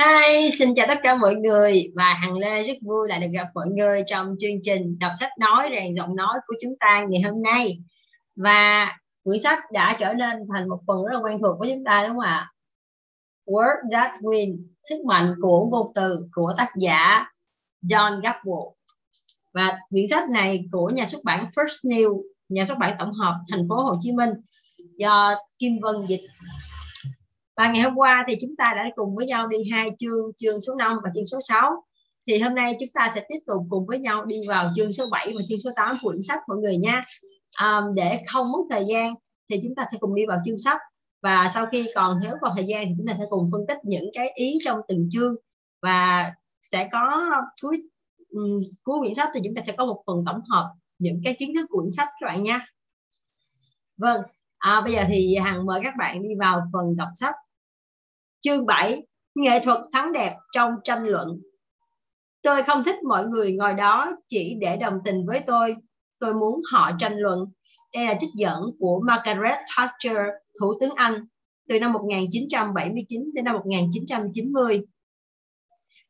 Hi, xin chào tất cả mọi người và Hằng Lê rất vui lại được gặp mọi người trong chương trình đọc sách nói rèn giọng nói của chúng ta ngày hôm nay và quyển sách đã trở nên thành một phần rất là quen thuộc của chúng ta đúng không ạ? Word That Win, sức mạnh của ngôn từ của tác giả John Gabble và quyển sách này của nhà xuất bản First New, nhà xuất bản tổng hợp thành phố Hồ Chí Minh do Kim Vân dịch và ngày hôm qua thì chúng ta đã cùng với nhau đi hai chương chương số 5 và chương số 6 thì hôm nay chúng ta sẽ tiếp tục cùng với nhau đi vào chương số 7 và chương số 8 của quyển sách mọi người nha. À, để không mất thời gian thì chúng ta sẽ cùng đi vào chương sách. Và sau khi còn thiếu còn thời gian thì chúng ta sẽ cùng phân tích những cái ý trong từng chương. Và sẽ có cuối um, cuối quyển sách thì chúng ta sẽ có một phần tổng hợp những cái kiến thức của quyển sách các bạn nha. Vâng à, bây giờ thì hằng mời các bạn đi vào phần đọc sách. Chương 7 Nghệ thuật thắng đẹp trong tranh luận Tôi không thích mọi người ngồi đó chỉ để đồng tình với tôi. Tôi muốn họ tranh luận. Đây là trích dẫn của Margaret Thatcher, Thủ tướng Anh, từ năm 1979 đến năm 1990.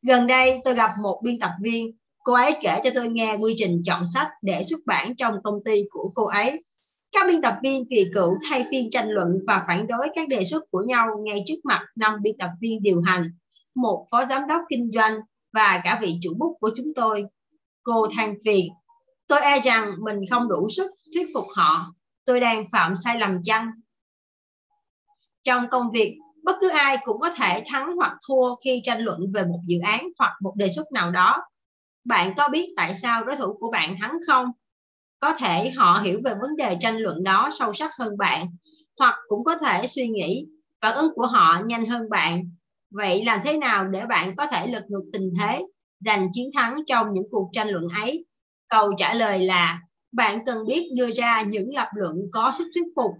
Gần đây tôi gặp một biên tập viên. Cô ấy kể cho tôi nghe quy trình chọn sách để xuất bản trong công ty của cô ấy. Các biên tập viên kỳ cựu thay phiên tranh luận và phản đối các đề xuất của nhau ngay trước mặt năm biên tập viên điều hành, một phó giám đốc kinh doanh và cả vị chủ bút của chúng tôi. Cô than phiền, tôi e rằng mình không đủ sức thuyết phục họ. Tôi đang phạm sai lầm chăng? Trong công việc, bất cứ ai cũng có thể thắng hoặc thua khi tranh luận về một dự án hoặc một đề xuất nào đó. Bạn có biết tại sao đối thủ của bạn thắng không? Có thể họ hiểu về vấn đề tranh luận đó sâu sắc hơn bạn, hoặc cũng có thể suy nghĩ phản ứng của họ nhanh hơn bạn. Vậy làm thế nào để bạn có thể lật ngược tình thế, giành chiến thắng trong những cuộc tranh luận ấy? Câu trả lời là, bạn cần biết đưa ra những lập luận có sức thuyết phục.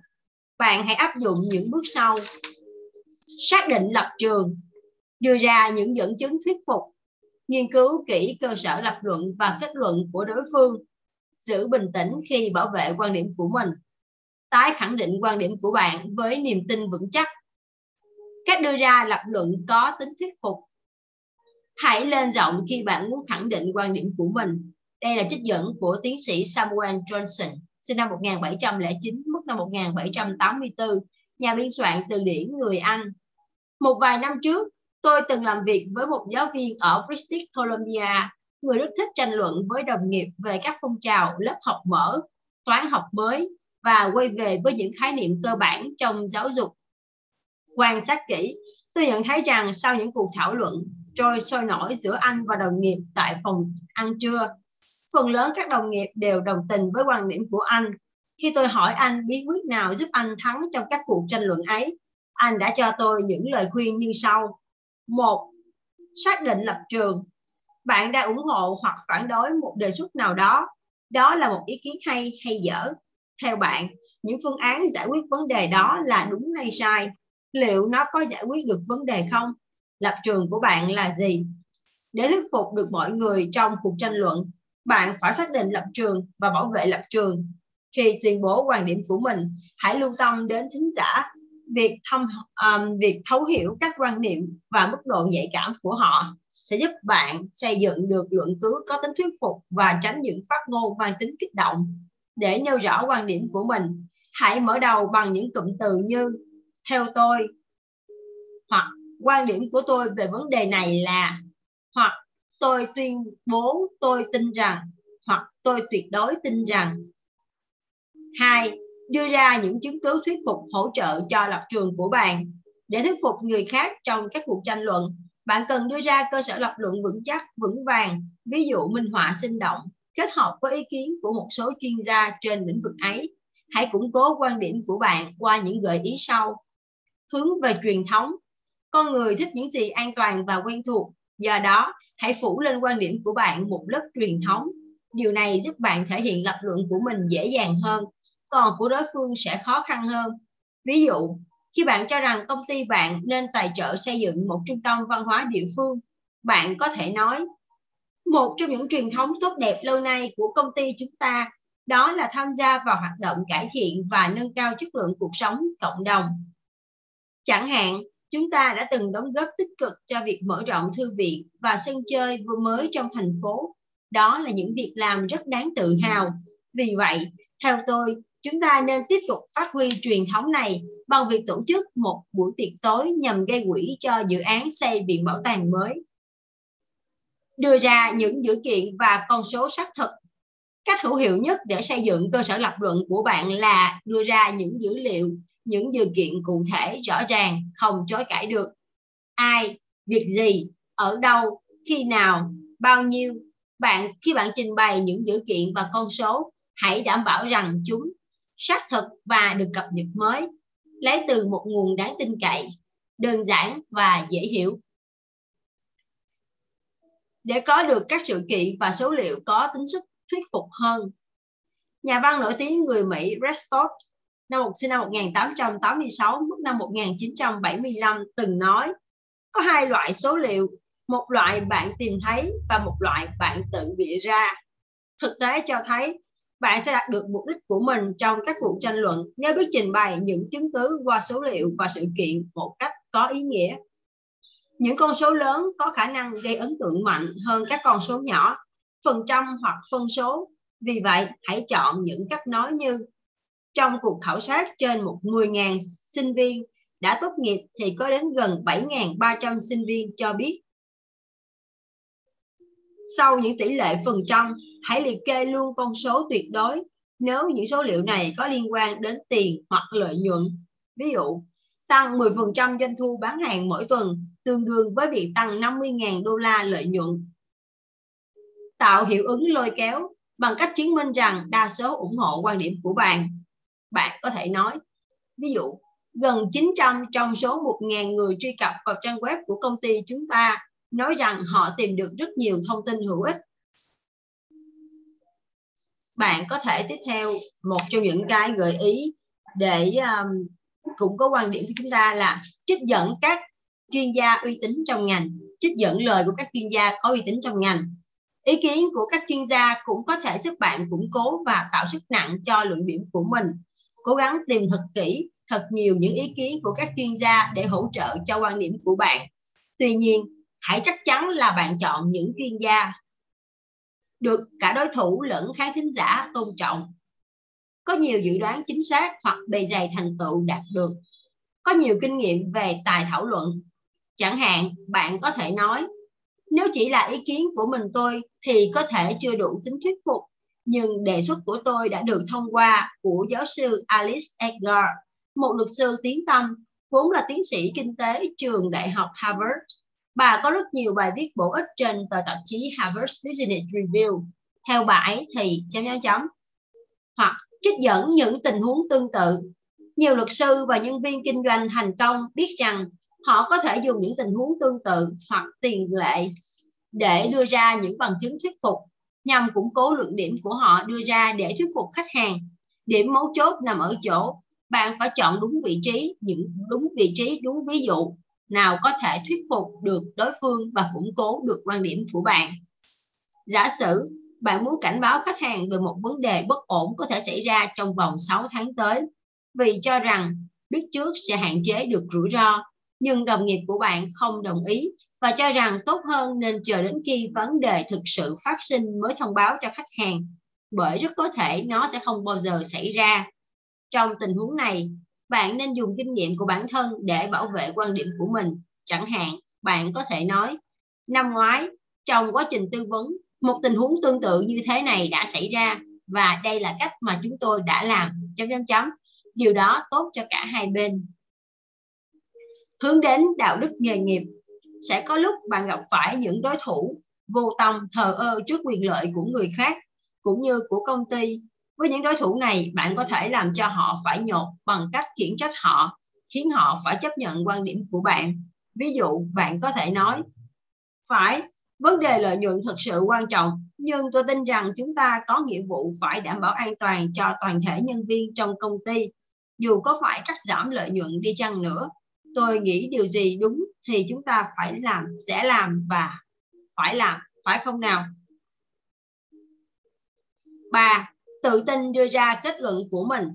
Bạn hãy áp dụng những bước sau. Xác định lập trường. Đưa ra những dẫn chứng thuyết phục. Nghiên cứu kỹ cơ sở lập luận và kết luận của đối phương giữ bình tĩnh khi bảo vệ quan điểm của mình. Tái khẳng định quan điểm của bạn với niềm tin vững chắc. Cách đưa ra lập luận có tính thuyết phục. Hãy lên giọng khi bạn muốn khẳng định quan điểm của mình. Đây là trích dẫn của tiến sĩ Samuel Johnson, sinh năm 1709 mất năm 1784 nhà biên soạn từ điển người Anh. Một vài năm trước, tôi từng làm việc với một giáo viên ở British Columbia người rất thích tranh luận với đồng nghiệp về các phong trào lớp học mở, toán học mới và quay về với những khái niệm cơ bản trong giáo dục. Quan sát kỹ, tôi nhận thấy rằng sau những cuộc thảo luận trôi sôi nổi giữa anh và đồng nghiệp tại phòng ăn trưa, phần lớn các đồng nghiệp đều đồng tình với quan điểm của anh. Khi tôi hỏi anh bí quyết nào giúp anh thắng trong các cuộc tranh luận ấy, anh đã cho tôi những lời khuyên như sau. Một, xác định lập trường bạn đang ủng hộ hoặc phản đối một đề xuất nào đó đó là một ý kiến hay hay dở. Theo bạn những phương án giải quyết vấn đề đó là đúng hay sai? Liệu nó có giải quyết được vấn đề không? Lập trường của bạn là gì? Để thuyết phục được mọi người trong cuộc tranh luận bạn phải xác định lập trường và bảo vệ lập trường. Khi tuyên bố quan điểm của mình hãy lưu tâm đến thính giả việc thông, um, việc thấu hiểu các quan niệm và mức độ nhạy cảm của họ sẽ giúp bạn xây dựng được luận cứ có tính thuyết phục và tránh những phát ngôn mang tính kích động. Để nêu rõ quan điểm của mình, hãy mở đầu bằng những cụm từ như theo tôi hoặc quan điểm của tôi về vấn đề này là hoặc tôi tuyên bố tôi tin rằng hoặc tôi tuyệt đối tin rằng hai đưa ra những chứng cứ thuyết phục hỗ trợ cho lập trường của bạn để thuyết phục người khác trong các cuộc tranh luận bạn cần đưa ra cơ sở lập luận vững chắc, vững vàng, ví dụ minh họa sinh động, kết hợp với ý kiến của một số chuyên gia trên lĩnh vực ấy. Hãy củng cố quan điểm của bạn qua những gợi ý sau. Hướng về truyền thống. Con người thích những gì an toàn và quen thuộc. Do đó, hãy phủ lên quan điểm của bạn một lớp truyền thống. Điều này giúp bạn thể hiện lập luận của mình dễ dàng hơn, còn của đối phương sẽ khó khăn hơn. Ví dụ, khi bạn cho rằng công ty bạn nên tài trợ xây dựng một trung tâm văn hóa địa phương, bạn có thể nói một trong những truyền thống tốt đẹp lâu nay của công ty chúng ta đó là tham gia vào hoạt động cải thiện và nâng cao chất lượng cuộc sống cộng đồng. Chẳng hạn, chúng ta đã từng đóng góp tích cực cho việc mở rộng thư viện và sân chơi mới trong thành phố. Đó là những việc làm rất đáng tự hào. Vì vậy, theo tôi, chúng ta nên tiếp tục phát huy truyền thống này bằng việc tổ chức một buổi tiệc tối nhằm gây quỹ cho dự án xây viện bảo tàng mới. Đưa ra những dữ kiện và con số xác thực. Cách hữu hiệu nhất để xây dựng cơ sở lập luận của bạn là đưa ra những dữ liệu, những dữ kiện cụ thể, rõ ràng, không chối cãi được ai, việc gì, ở đâu, khi nào, bao nhiêu, bạn, khi bạn trình bày những dữ kiện và con số, hãy đảm bảo rằng chúng xác thực và được cập nhật mới. Lấy từ một nguồn đáng tin cậy, đơn giản và dễ hiểu. Để có được các sự kiện và số liệu có tính sức thuyết phục hơn, nhà văn nổi tiếng người Mỹ Restott năm sinh năm 1886 mất năm 1975 từng nói, có hai loại số liệu, một loại bạn tìm thấy và một loại bạn tự bịa ra. Thực tế cho thấy bạn sẽ đạt được mục đích của mình trong các cuộc tranh luận nếu biết trình bày những chứng cứ qua số liệu và sự kiện một cách có ý nghĩa những con số lớn có khả năng gây ấn tượng mạnh hơn các con số nhỏ phần trăm hoặc phân số vì vậy hãy chọn những cách nói như trong cuộc khảo sát trên một 10.000 sinh viên đã tốt nghiệp thì có đến gần 7.300 sinh viên cho biết. Sau những tỷ lệ phần trăm, hãy liệt kê luôn con số tuyệt đối nếu những số liệu này có liên quan đến tiền hoặc lợi nhuận. Ví dụ, tăng 10% doanh thu bán hàng mỗi tuần tương đương với việc tăng 50.000 đô la lợi nhuận. Tạo hiệu ứng lôi kéo bằng cách chứng minh rằng đa số ủng hộ quan điểm của bạn bạn có thể nói ví dụ gần 900 trong số 1.000 người truy cập vào trang web của công ty chúng ta nói rằng họ tìm được rất nhiều thông tin hữu ích bạn có thể tiếp theo một trong những cái gợi ý để um, cũng có quan điểm của chúng ta là trích dẫn các chuyên gia uy tín trong ngành trích dẫn lời của các chuyên gia có uy tín trong ngành. Ý kiến của các chuyên gia cũng có thể giúp bạn củng cố và tạo sức nặng cho luận điểm của mình. Cố gắng tìm thật kỹ thật nhiều những ý kiến của các chuyên gia để hỗ trợ cho quan điểm của bạn. Tuy nhiên hãy chắc chắn là bạn chọn những chuyên gia được cả đối thủ lẫn khán thính giả tôn trọng. Có nhiều dự đoán chính xác hoặc bề dày thành tựu đạt được. Có nhiều kinh nghiệm về tài thảo luận. Chẳng hạn bạn có thể nói nếu chỉ là ý kiến của mình tôi thì có thể chưa đủ tính thuyết phục nhưng đề xuất của tôi đã được thông qua của giáo sư Alice Edgar, một luật sư tiến tâm, vốn là tiến sĩ kinh tế trường Đại học Harvard. Bà có rất nhiều bài viết bổ ích trên tờ tạp chí Harvard Business Review. Theo bà ấy thì chấm chấm chấm hoặc trích dẫn những tình huống tương tự. Nhiều luật sư và nhân viên kinh doanh thành công biết rằng họ có thể dùng những tình huống tương tự hoặc tiền lệ để đưa ra những bằng chứng thuyết phục nhằm củng cố luận điểm của họ đưa ra để thuyết phục khách hàng. Điểm mấu chốt nằm ở chỗ bạn phải chọn đúng vị trí, những đúng vị trí, đúng ví dụ nào có thể thuyết phục được đối phương và củng cố được quan điểm của bạn. Giả sử bạn muốn cảnh báo khách hàng về một vấn đề bất ổn có thể xảy ra trong vòng 6 tháng tới vì cho rằng biết trước sẽ hạn chế được rủi ro, nhưng đồng nghiệp của bạn không đồng ý và cho rằng tốt hơn nên chờ đến khi vấn đề thực sự phát sinh mới thông báo cho khách hàng bởi rất có thể nó sẽ không bao giờ xảy ra. Trong tình huống này, bạn nên dùng kinh nghiệm của bản thân để bảo vệ quan điểm của mình. Chẳng hạn, bạn có thể nói, năm ngoái, trong quá trình tư vấn, một tình huống tương tự như thế này đã xảy ra và đây là cách mà chúng tôi đã làm. Chấm chấm chấm. Điều đó tốt cho cả hai bên. Hướng đến đạo đức nghề nghiệp sẽ có lúc bạn gặp phải những đối thủ vô tâm thờ ơ trước quyền lợi của người khác cũng như của công ty với những đối thủ này, bạn có thể làm cho họ phải nhột bằng cách khiển trách họ, khiến họ phải chấp nhận quan điểm của bạn. Ví dụ, bạn có thể nói, phải, vấn đề lợi nhuận thực sự quan trọng, nhưng tôi tin rằng chúng ta có nghĩa vụ phải đảm bảo an toàn cho toàn thể nhân viên trong công ty. Dù có phải cắt giảm lợi nhuận đi chăng nữa, tôi nghĩ điều gì đúng thì chúng ta phải làm, sẽ làm và phải làm, phải không nào? Ba tự tin đưa ra kết luận của mình.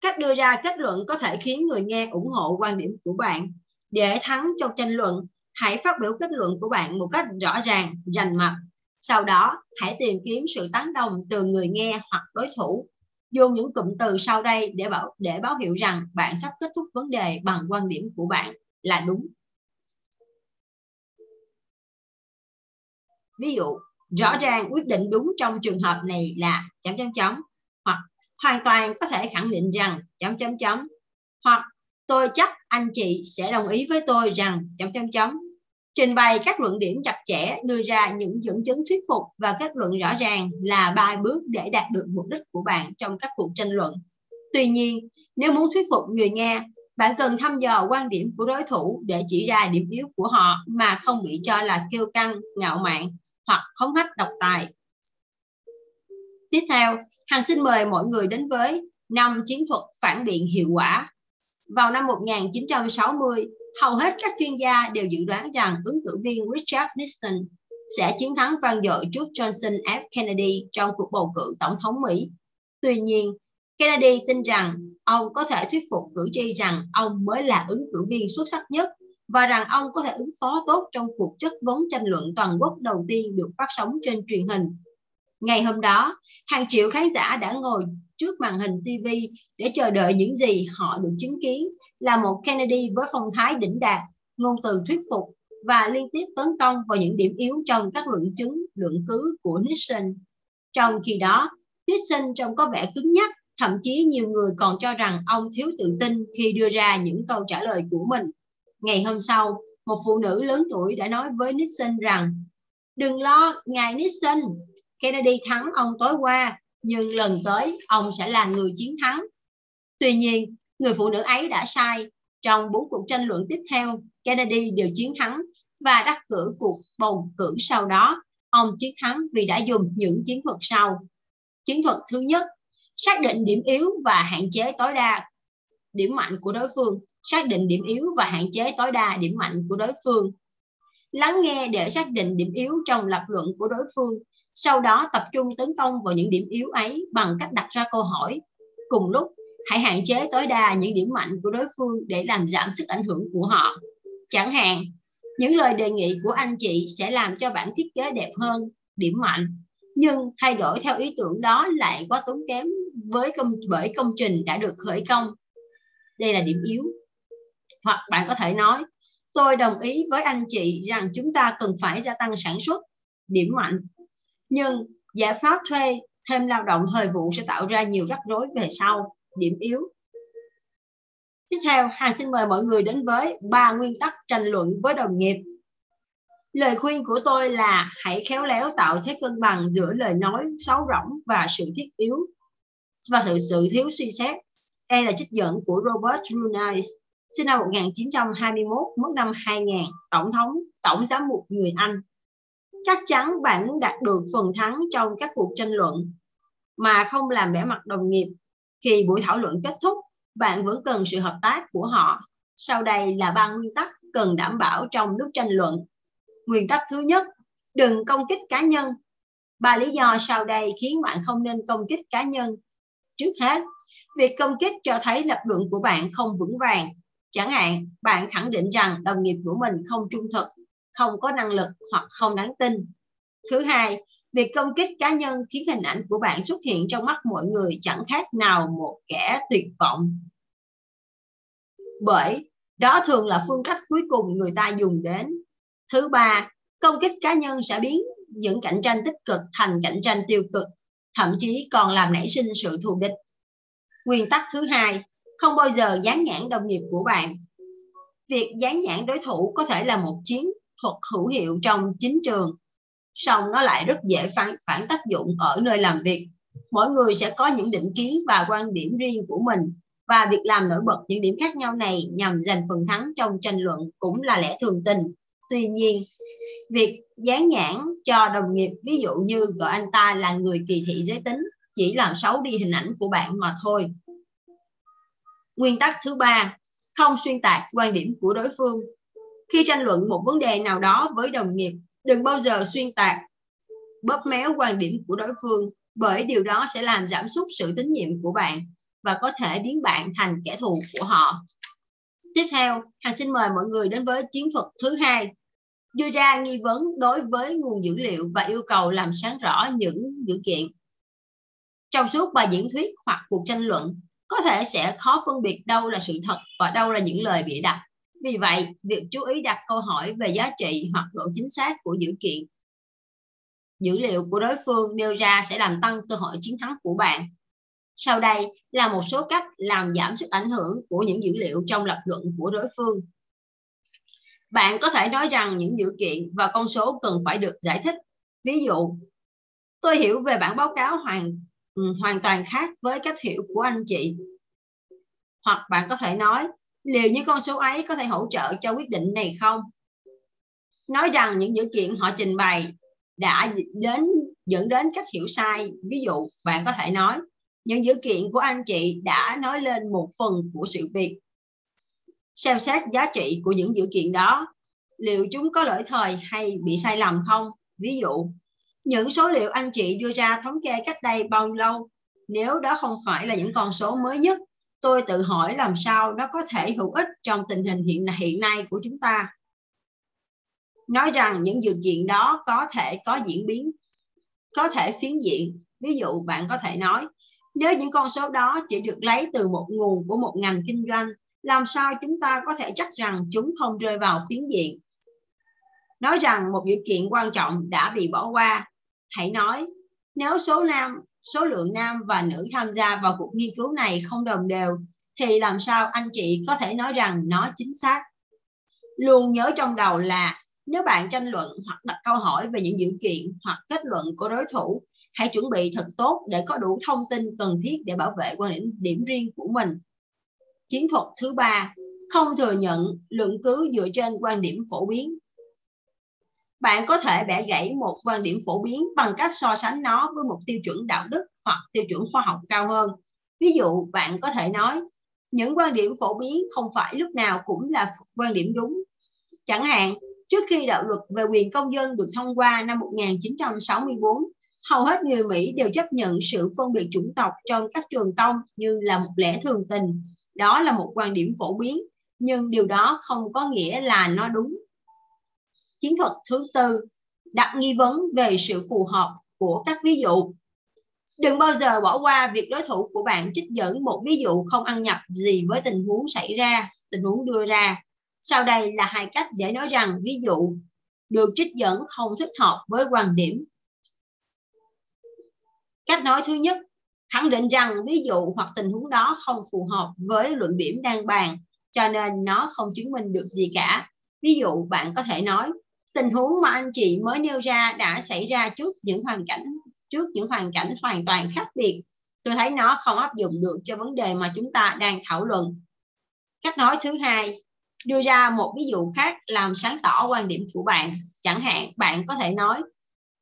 Cách đưa ra kết luận có thể khiến người nghe ủng hộ quan điểm của bạn. Để thắng trong tranh luận, hãy phát biểu kết luận của bạn một cách rõ ràng, rành mạch. Sau đó, hãy tìm kiếm sự tán đồng từ người nghe hoặc đối thủ. Dùng những cụm từ sau đây để bảo, để báo hiệu rằng bạn sắp kết thúc vấn đề bằng quan điểm của bạn là đúng. Ví dụ rõ ràng quyết định đúng trong trường hợp này là chấm chấm chấm, hoặc hoàn toàn có thể khẳng định rằng chấm chấm chấm, hoặc tôi chắc anh chị sẽ đồng ý với tôi rằng chấm chấm chấm. Trình bày các luận điểm chặt chẽ, đưa ra những dẫn chứng thuyết phục và kết luận rõ ràng là ba bước để đạt được mục đích của bạn trong các cuộc tranh luận. Tuy nhiên, nếu muốn thuyết phục người nghe, bạn cần thăm dò quan điểm của đối thủ để chỉ ra điểm yếu của họ mà không bị cho là kiêu căng, ngạo mạn hoặc hống hách độc tài tiếp theo Hằng xin mời mọi người đến với năm chiến thuật phản biện hiệu quả. Vào năm 1960, hầu hết các chuyên gia đều dự đoán rằng ứng cử viên Richard Nixon sẽ chiến thắng vang dội trước Johnson F. Kennedy trong cuộc bầu cử tổng thống Mỹ. Tuy nhiên, Kennedy tin rằng ông có thể thuyết phục cử tri rằng ông mới là ứng cử viên xuất sắc nhất và rằng ông có thể ứng phó tốt trong cuộc chất vấn tranh luận toàn quốc đầu tiên được phát sóng trên truyền hình. Ngày hôm đó, hàng triệu khán giả đã ngồi trước màn hình TV để chờ đợi những gì họ được chứng kiến là một Kennedy với phong thái đỉnh đạt, ngôn từ thuyết phục và liên tiếp tấn công vào những điểm yếu trong các luận chứng, luận cứ của Nixon. Trong khi đó, Nixon trông có vẻ cứng nhắc, thậm chí nhiều người còn cho rằng ông thiếu tự tin khi đưa ra những câu trả lời của mình. Ngày hôm sau, một phụ nữ lớn tuổi đã nói với Nixon rằng Đừng lo, ngài Nixon, Kennedy thắng ông tối qua, nhưng lần tới ông sẽ là người chiến thắng. Tuy nhiên, người phụ nữ ấy đã sai. Trong bốn cuộc tranh luận tiếp theo, Kennedy đều chiến thắng và đắc cử cuộc bầu cử sau đó. Ông chiến thắng vì đã dùng những chiến thuật sau. Chiến thuật thứ nhất, xác định điểm yếu và hạn chế tối đa điểm mạnh của đối phương. Xác định điểm yếu và hạn chế tối đa điểm mạnh của đối phương. Lắng nghe để xác định điểm yếu trong lập luận của đối phương, sau đó tập trung tấn công vào những điểm yếu ấy bằng cách đặt ra câu hỏi. Cùng lúc, hãy hạn chế tối đa những điểm mạnh của đối phương để làm giảm sức ảnh hưởng của họ. Chẳng hạn, những lời đề nghị của anh chị sẽ làm cho bản thiết kế đẹp hơn, điểm mạnh. Nhưng thay đổi theo ý tưởng đó lại quá tốn kém với công, bởi công trình đã được khởi công. Đây là điểm yếu hoặc bạn có thể nói tôi đồng ý với anh chị rằng chúng ta cần phải gia tăng sản xuất điểm mạnh. Nhưng giải pháp thuê thêm lao động thời vụ sẽ tạo ra nhiều rắc rối về sau điểm yếu. Tiếp theo hàng xin mời mọi người đến với ba nguyên tắc tranh luận với đồng nghiệp. Lời khuyên của tôi là hãy khéo léo tạo thế cân bằng giữa lời nói xấu rỗng và sự thiết yếu và sự, sự thiếu suy xét. Đây là trích dẫn của Robert Runays sinh năm 1921 mất năm 2000 tổng thống, tổng giám mục người Anh. Chắc chắn bạn muốn đạt được phần thắng trong các cuộc tranh luận mà không làm bẻ mặt đồng nghiệp khi buổi thảo luận kết thúc, bạn vẫn cần sự hợp tác của họ. Sau đây là ba nguyên tắc cần đảm bảo trong lúc tranh luận. Nguyên tắc thứ nhất, đừng công kích cá nhân. Ba lý do sau đây khiến bạn không nên công kích cá nhân. Trước hết, việc công kích cho thấy lập luận của bạn không vững vàng chẳng hạn bạn khẳng định rằng đồng nghiệp của mình không trung thực không có năng lực hoặc không đáng tin. Thứ hai, việc công kích cá nhân khiến hình ảnh của bạn xuất hiện trong mắt mọi người chẳng khác nào một kẻ tuyệt vọng. Bởi đó thường là phương cách cuối cùng người ta dùng đến. Thứ ba, công kích cá nhân sẽ biến những cạnh tranh tích cực thành cạnh tranh tiêu cực, thậm chí còn làm nảy sinh sự thù địch. Nguyên tắc thứ hai, không bao giờ dán nhãn đồng nghiệp của bạn. Việc dán nhãn đối thủ có thể là một chiến thuật hữu hiệu trong chính trường song nó lại rất dễ phản, phản tác dụng ở nơi làm việc. Mỗi người sẽ có những định kiến và quan điểm riêng của mình và việc làm nổi bật những điểm khác nhau này nhằm giành phần thắng trong tranh luận cũng là lẽ thường tình. Tuy nhiên việc dán nhãn cho đồng nghiệp ví dụ như gọi anh ta là người kỳ thị giới tính chỉ làm xấu đi hình ảnh của bạn mà thôi nguyên tắc thứ ba không xuyên tạc quan điểm của đối phương khi tranh luận một vấn đề nào đó với đồng nghiệp, đừng bao giờ xuyên tạc, bóp méo quan điểm của đối phương bởi điều đó sẽ làm giảm sút sự tín nhiệm của bạn. và có thể biến bạn thành kẻ thù của họ. Tiếp theo, Hằng xin mời mọi người đến với chiến thuật thứ hai, đưa ra nghi vấn đối với nguồn dữ liệu và yêu cầu làm sáng rõ những dữ kiện. Trong suốt bài diễn thuyết hoặc cuộc tranh luận, có thể sẽ khó phân biệt đâu là sự thật và đâu là những lời bịa đặt. Vì vậy, việc chú ý đặt câu hỏi về giá trị hoặc độ chính xác của dữ kiện dữ liệu của đối phương nêu ra sẽ làm tăng cơ hội chiến thắng của bạn. Sau đây là một số cách làm giảm sức ảnh hưởng của những dữ liệu trong lập luận của đối phương. Bạn có thể nói rằng những dữ kiện và con số cần phải được giải thích. Ví dụ, tôi hiểu về bản báo cáo hoàn Ừ, hoàn toàn khác với cách hiểu của anh chị. Hoặc bạn có thể nói, liệu những con số ấy có thể hỗ trợ cho quyết định này không? Nói rằng những dữ kiện họ trình bày đã đến dẫn đến cách hiểu sai ví dụ bạn có thể nói những dữ kiện của anh chị đã nói lên một phần của sự việc xem xét giá trị của những dữ kiện đó liệu chúng có lỗi thời hay bị sai lầm không ví dụ những số liệu anh chị đưa ra thống kê cách đây bao lâu? Nếu đó không phải là những con số mới nhất, tôi tự hỏi làm sao nó có thể hữu ích trong tình hình hiện hiện nay của chúng ta. Nói rằng những dự kiện đó có thể có diễn biến, có thể phiến diện. Ví dụ, bạn có thể nói, nếu những con số đó chỉ được lấy từ một nguồn của một ngành kinh doanh, làm sao chúng ta có thể chắc rằng chúng không rơi vào phiến diện? Nói rằng một dự kiện quan trọng đã bị bỏ qua hãy nói nếu số nam số lượng nam và nữ tham gia vào cuộc nghiên cứu này không đồng đều thì làm sao anh chị có thể nói rằng nó chính xác luôn nhớ trong đầu là nếu bạn tranh luận hoặc đặt câu hỏi về những dữ kiện hoặc kết luận của đối thủ, hãy chuẩn bị thật tốt để có đủ thông tin cần thiết để bảo vệ quan điểm điểm riêng của mình. Chiến thuật thứ ba, không thừa nhận luận cứ dựa trên quan điểm phổ biến. Bạn có thể bẻ gãy một quan điểm phổ biến bằng cách so sánh nó với một tiêu chuẩn đạo đức hoặc tiêu chuẩn khoa học cao hơn. Ví dụ, bạn có thể nói, những quan điểm phổ biến không phải lúc nào cũng là quan điểm đúng. Chẳng hạn, Trước khi đạo luật về quyền công dân được thông qua năm 1964, hầu hết người Mỹ đều chấp nhận sự phân biệt chủng tộc trong các trường công như là một lẽ thường tình. Đó là một quan điểm phổ biến, nhưng điều đó không có nghĩa là nó đúng. Chiến thuật thứ tư, đặt nghi vấn về sự phù hợp của các ví dụ. Đừng bao giờ bỏ qua việc đối thủ của bạn trích dẫn một ví dụ không ăn nhập gì với tình huống xảy ra, tình huống đưa ra sau đây là hai cách để nói rằng ví dụ được trích dẫn không thích hợp với quan điểm. Cách nói thứ nhất, khẳng định rằng ví dụ hoặc tình huống đó không phù hợp với luận điểm đang bàn, cho nên nó không chứng minh được gì cả. Ví dụ bạn có thể nói, tình huống mà anh chị mới nêu ra đã xảy ra trước những hoàn cảnh trước những hoàn cảnh hoàn toàn khác biệt. Tôi thấy nó không áp dụng được cho vấn đề mà chúng ta đang thảo luận. Cách nói thứ hai, đưa ra một ví dụ khác làm sáng tỏ quan điểm của bạn. Chẳng hạn bạn có thể nói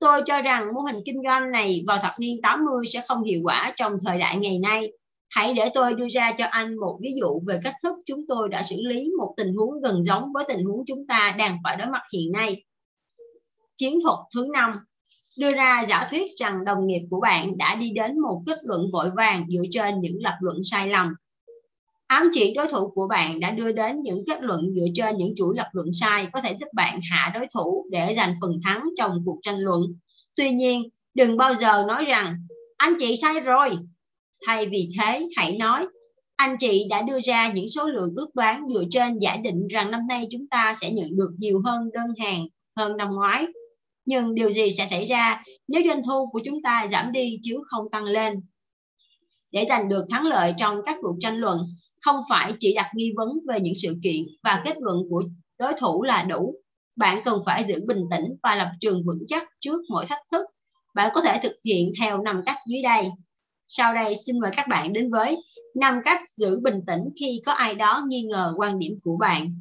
Tôi cho rằng mô hình kinh doanh này vào thập niên 80 sẽ không hiệu quả trong thời đại ngày nay. Hãy để tôi đưa ra cho anh một ví dụ về cách thức chúng tôi đã xử lý một tình huống gần giống với tình huống chúng ta đang phải đối mặt hiện nay. Chiến thuật thứ năm đưa ra giả thuyết rằng đồng nghiệp của bạn đã đi đến một kết luận vội vàng dựa trên những lập luận sai lầm ám chỉ đối thủ của bạn đã đưa đến những kết luận dựa trên những chuỗi lập luận sai có thể giúp bạn hạ đối thủ để giành phần thắng trong cuộc tranh luận. Tuy nhiên, đừng bao giờ nói rằng anh chị sai rồi. Thay vì thế, hãy nói anh chị đã đưa ra những số lượng ước đoán dựa trên giả định rằng năm nay chúng ta sẽ nhận được nhiều hơn đơn hàng hơn năm ngoái. Nhưng điều gì sẽ xảy ra nếu doanh thu của chúng ta giảm đi chứ không tăng lên? Để giành được thắng lợi trong các cuộc tranh luận, không phải chỉ đặt nghi vấn về những sự kiện và kết luận của đối thủ là đủ bạn cần phải giữ bình tĩnh và lập trường vững chắc trước mọi thách thức bạn có thể thực hiện theo năm cách dưới đây sau đây xin mời các bạn đến với năm cách giữ bình tĩnh khi có ai đó nghi ngờ quan điểm của bạn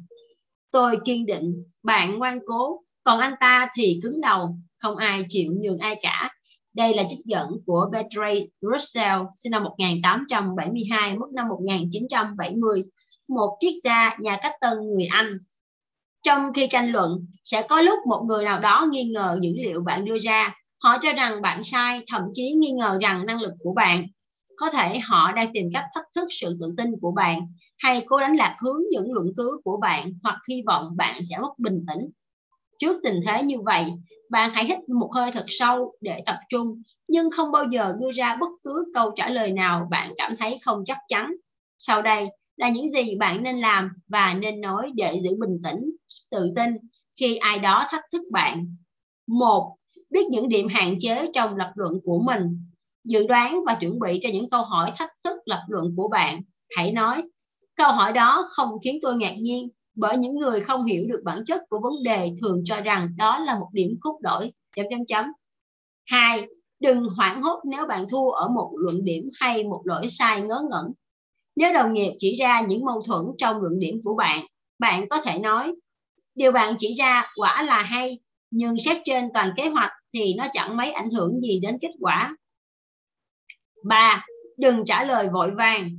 tôi kiên định bạn ngoan cố còn anh ta thì cứng đầu không ai chịu nhường ai cả đây là trích dẫn của Bertrand Russell, sinh năm 1872, mất năm 1970, một triết gia nhà cách tân người Anh. Trong khi tranh luận, sẽ có lúc một người nào đó nghi ngờ dữ liệu bạn đưa ra. Họ cho rằng bạn sai, thậm chí nghi ngờ rằng năng lực của bạn. có thể họ đang tìm cách thách thức sự tự tin của bạn hay cố đánh lạc hướng những luận cứ của bạn hoặc hy vọng bạn sẽ mất bình tĩnh. Trước tình thế như vậy bạn hãy hít một hơi thật sâu để tập trung nhưng không bao giờ đưa ra bất cứ câu trả lời nào bạn cảm thấy không chắc chắn. Sau đây là những gì bạn nên làm và nên nói để giữ bình tĩnh tự tin khi ai đó thách thức bạn. Một biết những điểm hạn chế trong lập luận của mình, dự đoán và chuẩn bị cho những câu hỏi thách thức lập luận của bạn. Hãy nói, câu hỏi đó không khiến tôi ngạc nhiên bởi những người không hiểu được bản chất của vấn đề thường cho rằng đó là một điểm cốt đổi chấm chấm chấm. Hai, đừng hoảng hốt nếu bạn thua ở một luận điểm hay một lỗi sai ngớ ngẩn. Nếu đồng nghiệp chỉ ra những mâu thuẫn trong luận điểm của bạn bạn có thể nói, điều bạn chỉ ra quả là hay, nhưng xét trên toàn kế hoạch thì nó chẳng mấy ảnh hưởng gì đến kết quả 3. Đừng trả lời vội vàng.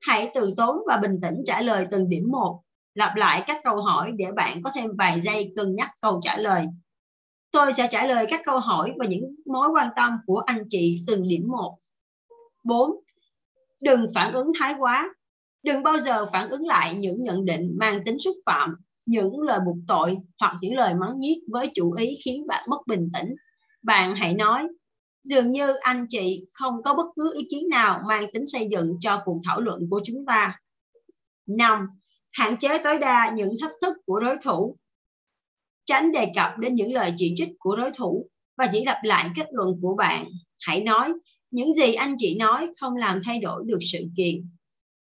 Hãy từ tốn và bình tĩnh trả lời từng điểm một. Lặp lại các câu hỏi để bạn có thêm vài giây cân nhắc câu trả lời. Tôi sẽ trả lời các câu hỏi và những mối quan tâm của anh chị từng điểm một. 4. Đừng phản ứng thái quá. Đừng bao giờ phản ứng lại những nhận định mang tính xúc phạm, những lời buộc tội hoặc những lời mắng nhiếc với chủ ý khiến bạn mất bình tĩnh. Bạn hãy nói, dường như anh chị không có bất cứ ý kiến nào mang tính xây dựng cho cuộc thảo luận của chúng ta. 5. Hạn chế tối đa những thách thức của đối thủ. Tránh đề cập đến những lời chỉ trích của đối thủ và chỉ lặp lại kết luận của bạn. Hãy nói, những gì anh chị nói không làm thay đổi được sự kiện.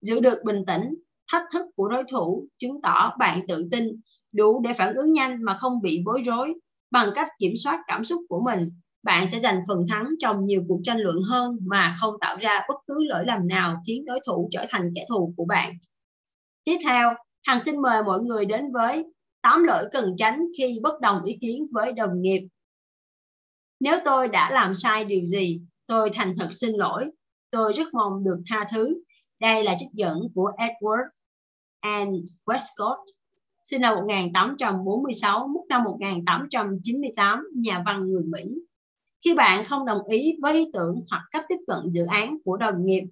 Giữ được bình tĩnh, thách thức của đối thủ chứng tỏ bạn tự tin, đủ để phản ứng nhanh mà không bị bối rối bằng cách kiểm soát cảm xúc của mình bạn sẽ giành phần thắng trong nhiều cuộc tranh luận hơn mà không tạo ra bất cứ lỗi lầm nào khiến đối thủ trở thành kẻ thù của bạn. Tiếp theo, Hằng xin mời mọi người đến với 8 lỗi cần tránh khi bất đồng ý kiến với đồng nghiệp. Nếu tôi đã làm sai điều gì, tôi thành thật xin lỗi. Tôi rất mong được tha thứ. Đây là trích dẫn của Edward and Westcott, sinh năm 1846, mất năm 1898, nhà văn người Mỹ. Khi bạn không đồng ý với ý tưởng hoặc cách tiếp cận dự án của đồng nghiệp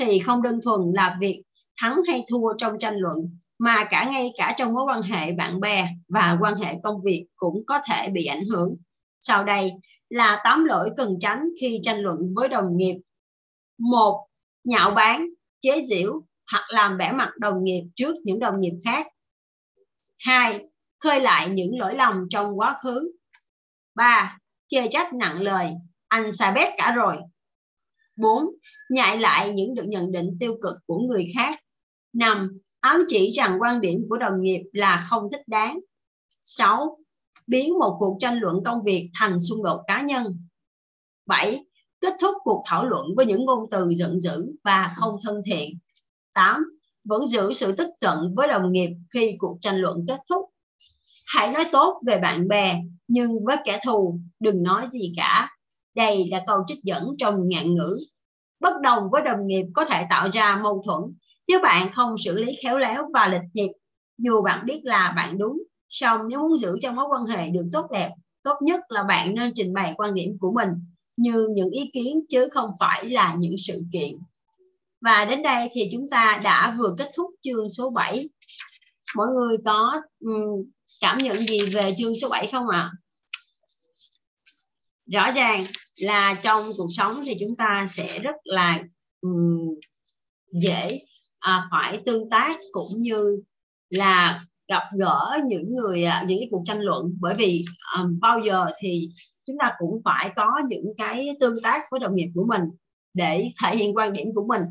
thì không đơn thuần là việc thắng hay thua trong tranh luận mà cả ngay cả trong mối quan hệ bạn bè và quan hệ công việc cũng có thể bị ảnh hưởng. Sau đây là 8 lỗi cần tránh khi tranh luận với đồng nghiệp. một Nhạo báng, chế giễu hoặc làm vẻ mặt đồng nghiệp trước những đồng nghiệp khác. 2. Khơi lại những lỗi lầm trong quá khứ. 3 chê trách nặng lời anh sai bét cả rồi 4. Nhại lại những được nhận định tiêu cực của người khác 5. Ám chỉ rằng quan điểm của đồng nghiệp là không thích đáng 6. Biến một cuộc tranh luận công việc thành xung đột cá nhân 7. Kết thúc cuộc thảo luận với những ngôn từ giận dữ và không thân thiện 8. Vẫn giữ sự tức giận với đồng nghiệp khi cuộc tranh luận kết thúc. Hãy nói tốt về bạn bè, nhưng với kẻ thù, đừng nói gì cả. Đây là câu trích dẫn trong ngạn ngữ. Bất đồng với đồng nghiệp có thể tạo ra mâu thuẫn. Nếu bạn không xử lý khéo léo và lịch thiệp, dù bạn biết là bạn đúng, song nếu muốn giữ cho mối quan hệ được tốt đẹp, tốt nhất là bạn nên trình bày quan điểm của mình như những ý kiến chứ không phải là những sự kiện và đến đây thì chúng ta đã vừa kết thúc chương số 7 mọi người có um, cảm nhận gì về chương số 7 không ạ? À? Rõ ràng là trong cuộc sống thì chúng ta sẽ rất là um, dễ à, phải tương tác cũng như là gặp gỡ những người à, những cái cuộc tranh luận bởi vì um, bao giờ thì chúng ta cũng phải có những cái tương tác với đồng nghiệp của mình để thể hiện quan điểm của mình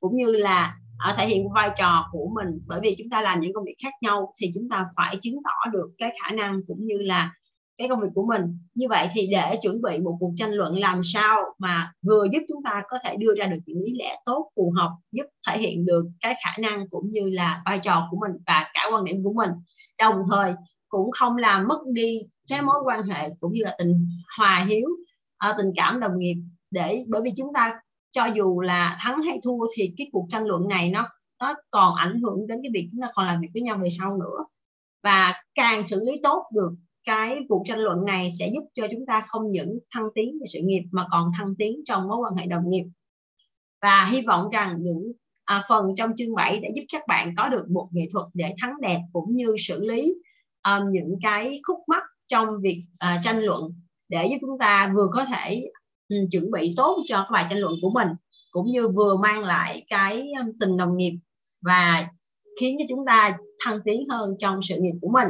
cũng như là uh, thể hiện vai trò của mình. Bởi vì chúng ta làm những công việc khác nhau thì chúng ta phải chứng tỏ được cái khả năng cũng như là cái công việc của mình. Như vậy thì để chuẩn bị một cuộc tranh luận làm sao mà vừa giúp chúng ta có thể đưa ra được những lý lẽ tốt phù hợp giúp thể hiện được cái khả năng cũng như là vai trò của mình và cả quan điểm của mình. Đồng thời cũng không làm mất đi cái mối quan hệ cũng như là tình hòa hiếu ờ, tình cảm đồng nghiệp để bởi vì chúng ta cho dù là thắng hay thua thì cái cuộc tranh luận này nó nó còn ảnh hưởng đến cái việc chúng ta còn làm việc với nhau về sau nữa. Và càng xử lý tốt được cái cuộc tranh luận này sẽ giúp cho chúng ta không những thăng tiến về sự nghiệp mà còn thăng tiến trong mối quan hệ đồng nghiệp. Và hy vọng rằng những à, phần trong chương 7 đã giúp các bạn có được một nghệ thuật để thắng đẹp cũng như xử lý um, những cái khúc mắc trong việc uh, tranh luận để giúp chúng ta vừa có thể Ừ, chuẩn bị tốt cho các bài tranh luận của mình cũng như vừa mang lại cái um, tình đồng nghiệp và khiến cho chúng ta thăng tiến hơn trong sự nghiệp của mình.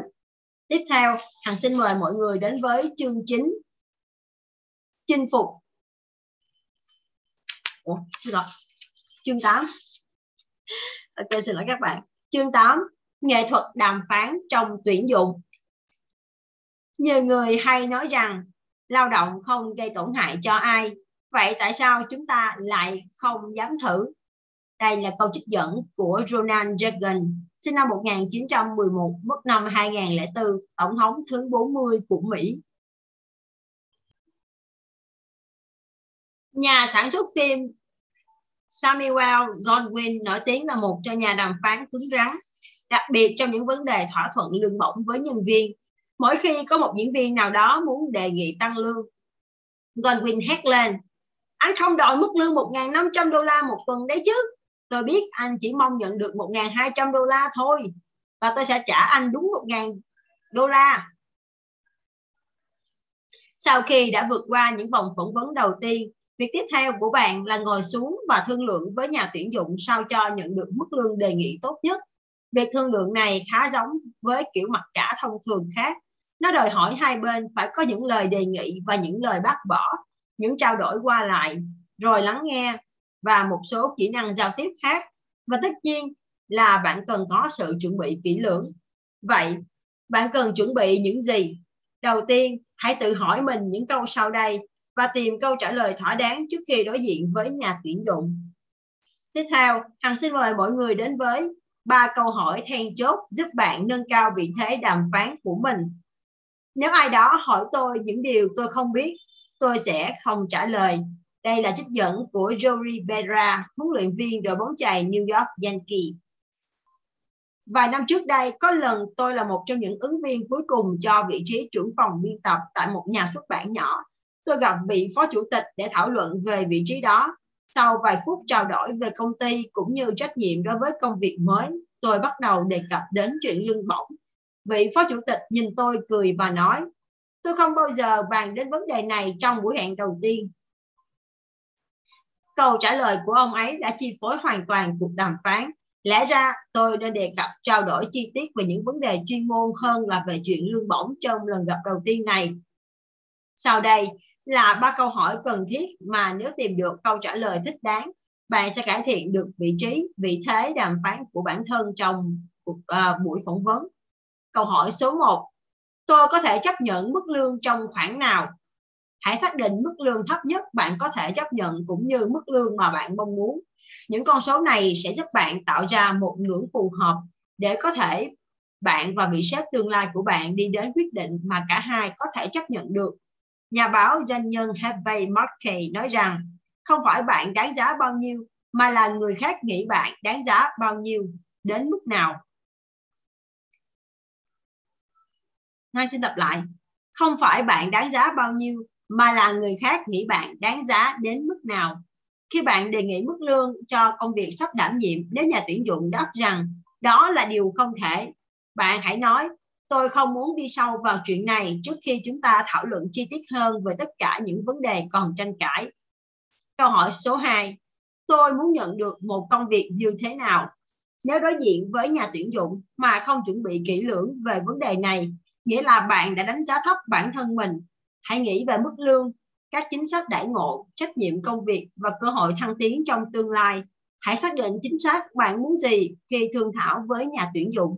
Tiếp theo hằng xin mời mọi người đến với chương 9 chinh phục. Ủa, xin lỗi. chương 8 ok xin lỗi các bạn. Chương 8 nghệ thuật đàm phán trong tuyển dụng. Nhiều người hay nói rằng lao động không gây tổn hại cho ai. Vậy tại sao chúng ta lại không dám thử? Đây là câu trích dẫn của Ronald Reagan sinh năm 1911 mất năm 2004 tổng thống thứ 40 của Mỹ. Nhà sản xuất phim Samuel Goldwyn nổi tiếng là một trong nhà đàm phán cứng rắn, đặc biệt trong những vấn đề thỏa thuận lương bổng với nhân viên. Mỗi khi có một diễn viên nào đó muốn đề nghị tăng lương, Godwin hét lên, anh không đòi mức lương 1.500 đô la một tuần đấy chứ. Tôi biết anh chỉ mong nhận được 1.200 đô la thôi, và tôi sẽ trả anh đúng 1.000 đô la. Sau khi đã vượt qua những vòng phỏng vấn đầu tiên, Việc tiếp theo của bạn là ngồi xuống và thương lượng với nhà tuyển dụng sao cho nhận được mức lương đề nghị tốt nhất. Việc thương lượng này khá giống với kiểu mặc cả thông thường khác. Nó đòi hỏi hai bên phải có những lời đề nghị và những lời bác bỏ, những trao đổi qua lại, rồi lắng nghe và một số kỹ năng giao tiếp khác. Và tất nhiên là bạn cần có sự chuẩn bị kỹ lưỡng. Vậy, bạn cần chuẩn bị những gì? Đầu tiên, hãy tự hỏi mình những câu sau đây và tìm câu trả lời thỏa đáng trước khi đối diện với nhà tuyển dụng. Tiếp theo, Hằng xin mời mọi người đến với ba câu hỏi then chốt giúp bạn nâng cao vị thế đàm phán của mình. Nếu ai đó hỏi tôi những điều tôi không biết, tôi sẽ không trả lời. Đây là trích dẫn của Jory Berra, huấn luyện viên đội bóng chày New York Yankees. Vài năm trước đây, có lần tôi là một trong những ứng viên cuối cùng cho vị trí trưởng phòng biên tập tại một nhà xuất bản nhỏ tôi gặp vị phó chủ tịch để thảo luận về vị trí đó. Sau vài phút trao đổi về công ty cũng như trách nhiệm đối với công việc mới, tôi bắt đầu đề cập đến chuyện lương bổng. Vị phó chủ tịch nhìn tôi cười và nói, tôi không bao giờ bàn đến vấn đề này trong buổi hẹn đầu tiên. Câu trả lời của ông ấy đã chi phối hoàn toàn cuộc đàm phán. Lẽ ra tôi nên đề cập trao đổi chi tiết về những vấn đề chuyên môn hơn là về chuyện lương bổng trong lần gặp đầu tiên này. Sau đây, là ba câu hỏi cần thiết mà nếu tìm được câu trả lời thích đáng bạn sẽ cải thiện được vị trí vị thế đàm phán của bản thân trong cuộc uh, buổi phỏng vấn câu hỏi số 1 tôi có thể chấp nhận mức lương trong khoảng nào? Hãy xác định mức lương thấp nhất bạn có thể chấp nhận cũng như mức lương mà bạn mong muốn. Những con số này sẽ giúp bạn tạo ra một ngưỡng phù hợp để có thể bạn và vị sếp tương lai của bạn đi đến quyết định mà cả hai có thể chấp nhận được. Nhà báo doanh nhân Harvey Markey nói rằng, không phải bạn đáng giá bao nhiêu, mà là người khác nghĩ bạn đáng giá bao nhiêu đến mức nào. Ngay xin đọc lại. Không phải bạn đáng giá bao nhiêu mà là người khác nghĩ bạn đáng giá đến mức nào. Khi bạn đề nghị mức lương cho công việc sắp đảm nhiệm, nếu nhà tuyển dụng đáp rằng đó là điều không thể, bạn hãy nói tôi không muốn đi sâu vào chuyện này trước khi chúng ta thảo luận chi tiết hơn về tất cả những vấn đề còn tranh cãi. Câu hỏi số 2. Tôi muốn nhận được một công việc như thế nào? Nếu đối diện với nhà tuyển dụng mà không chuẩn bị kỹ lưỡng về vấn đề này, nghĩa là bạn đã đánh giá thấp bản thân mình. Hãy nghĩ về mức lương, các chính sách đãi ngộ, trách nhiệm công việc và cơ hội thăng tiến trong tương lai. Hãy xác định chính xác bạn muốn gì khi thương thảo với nhà tuyển dụng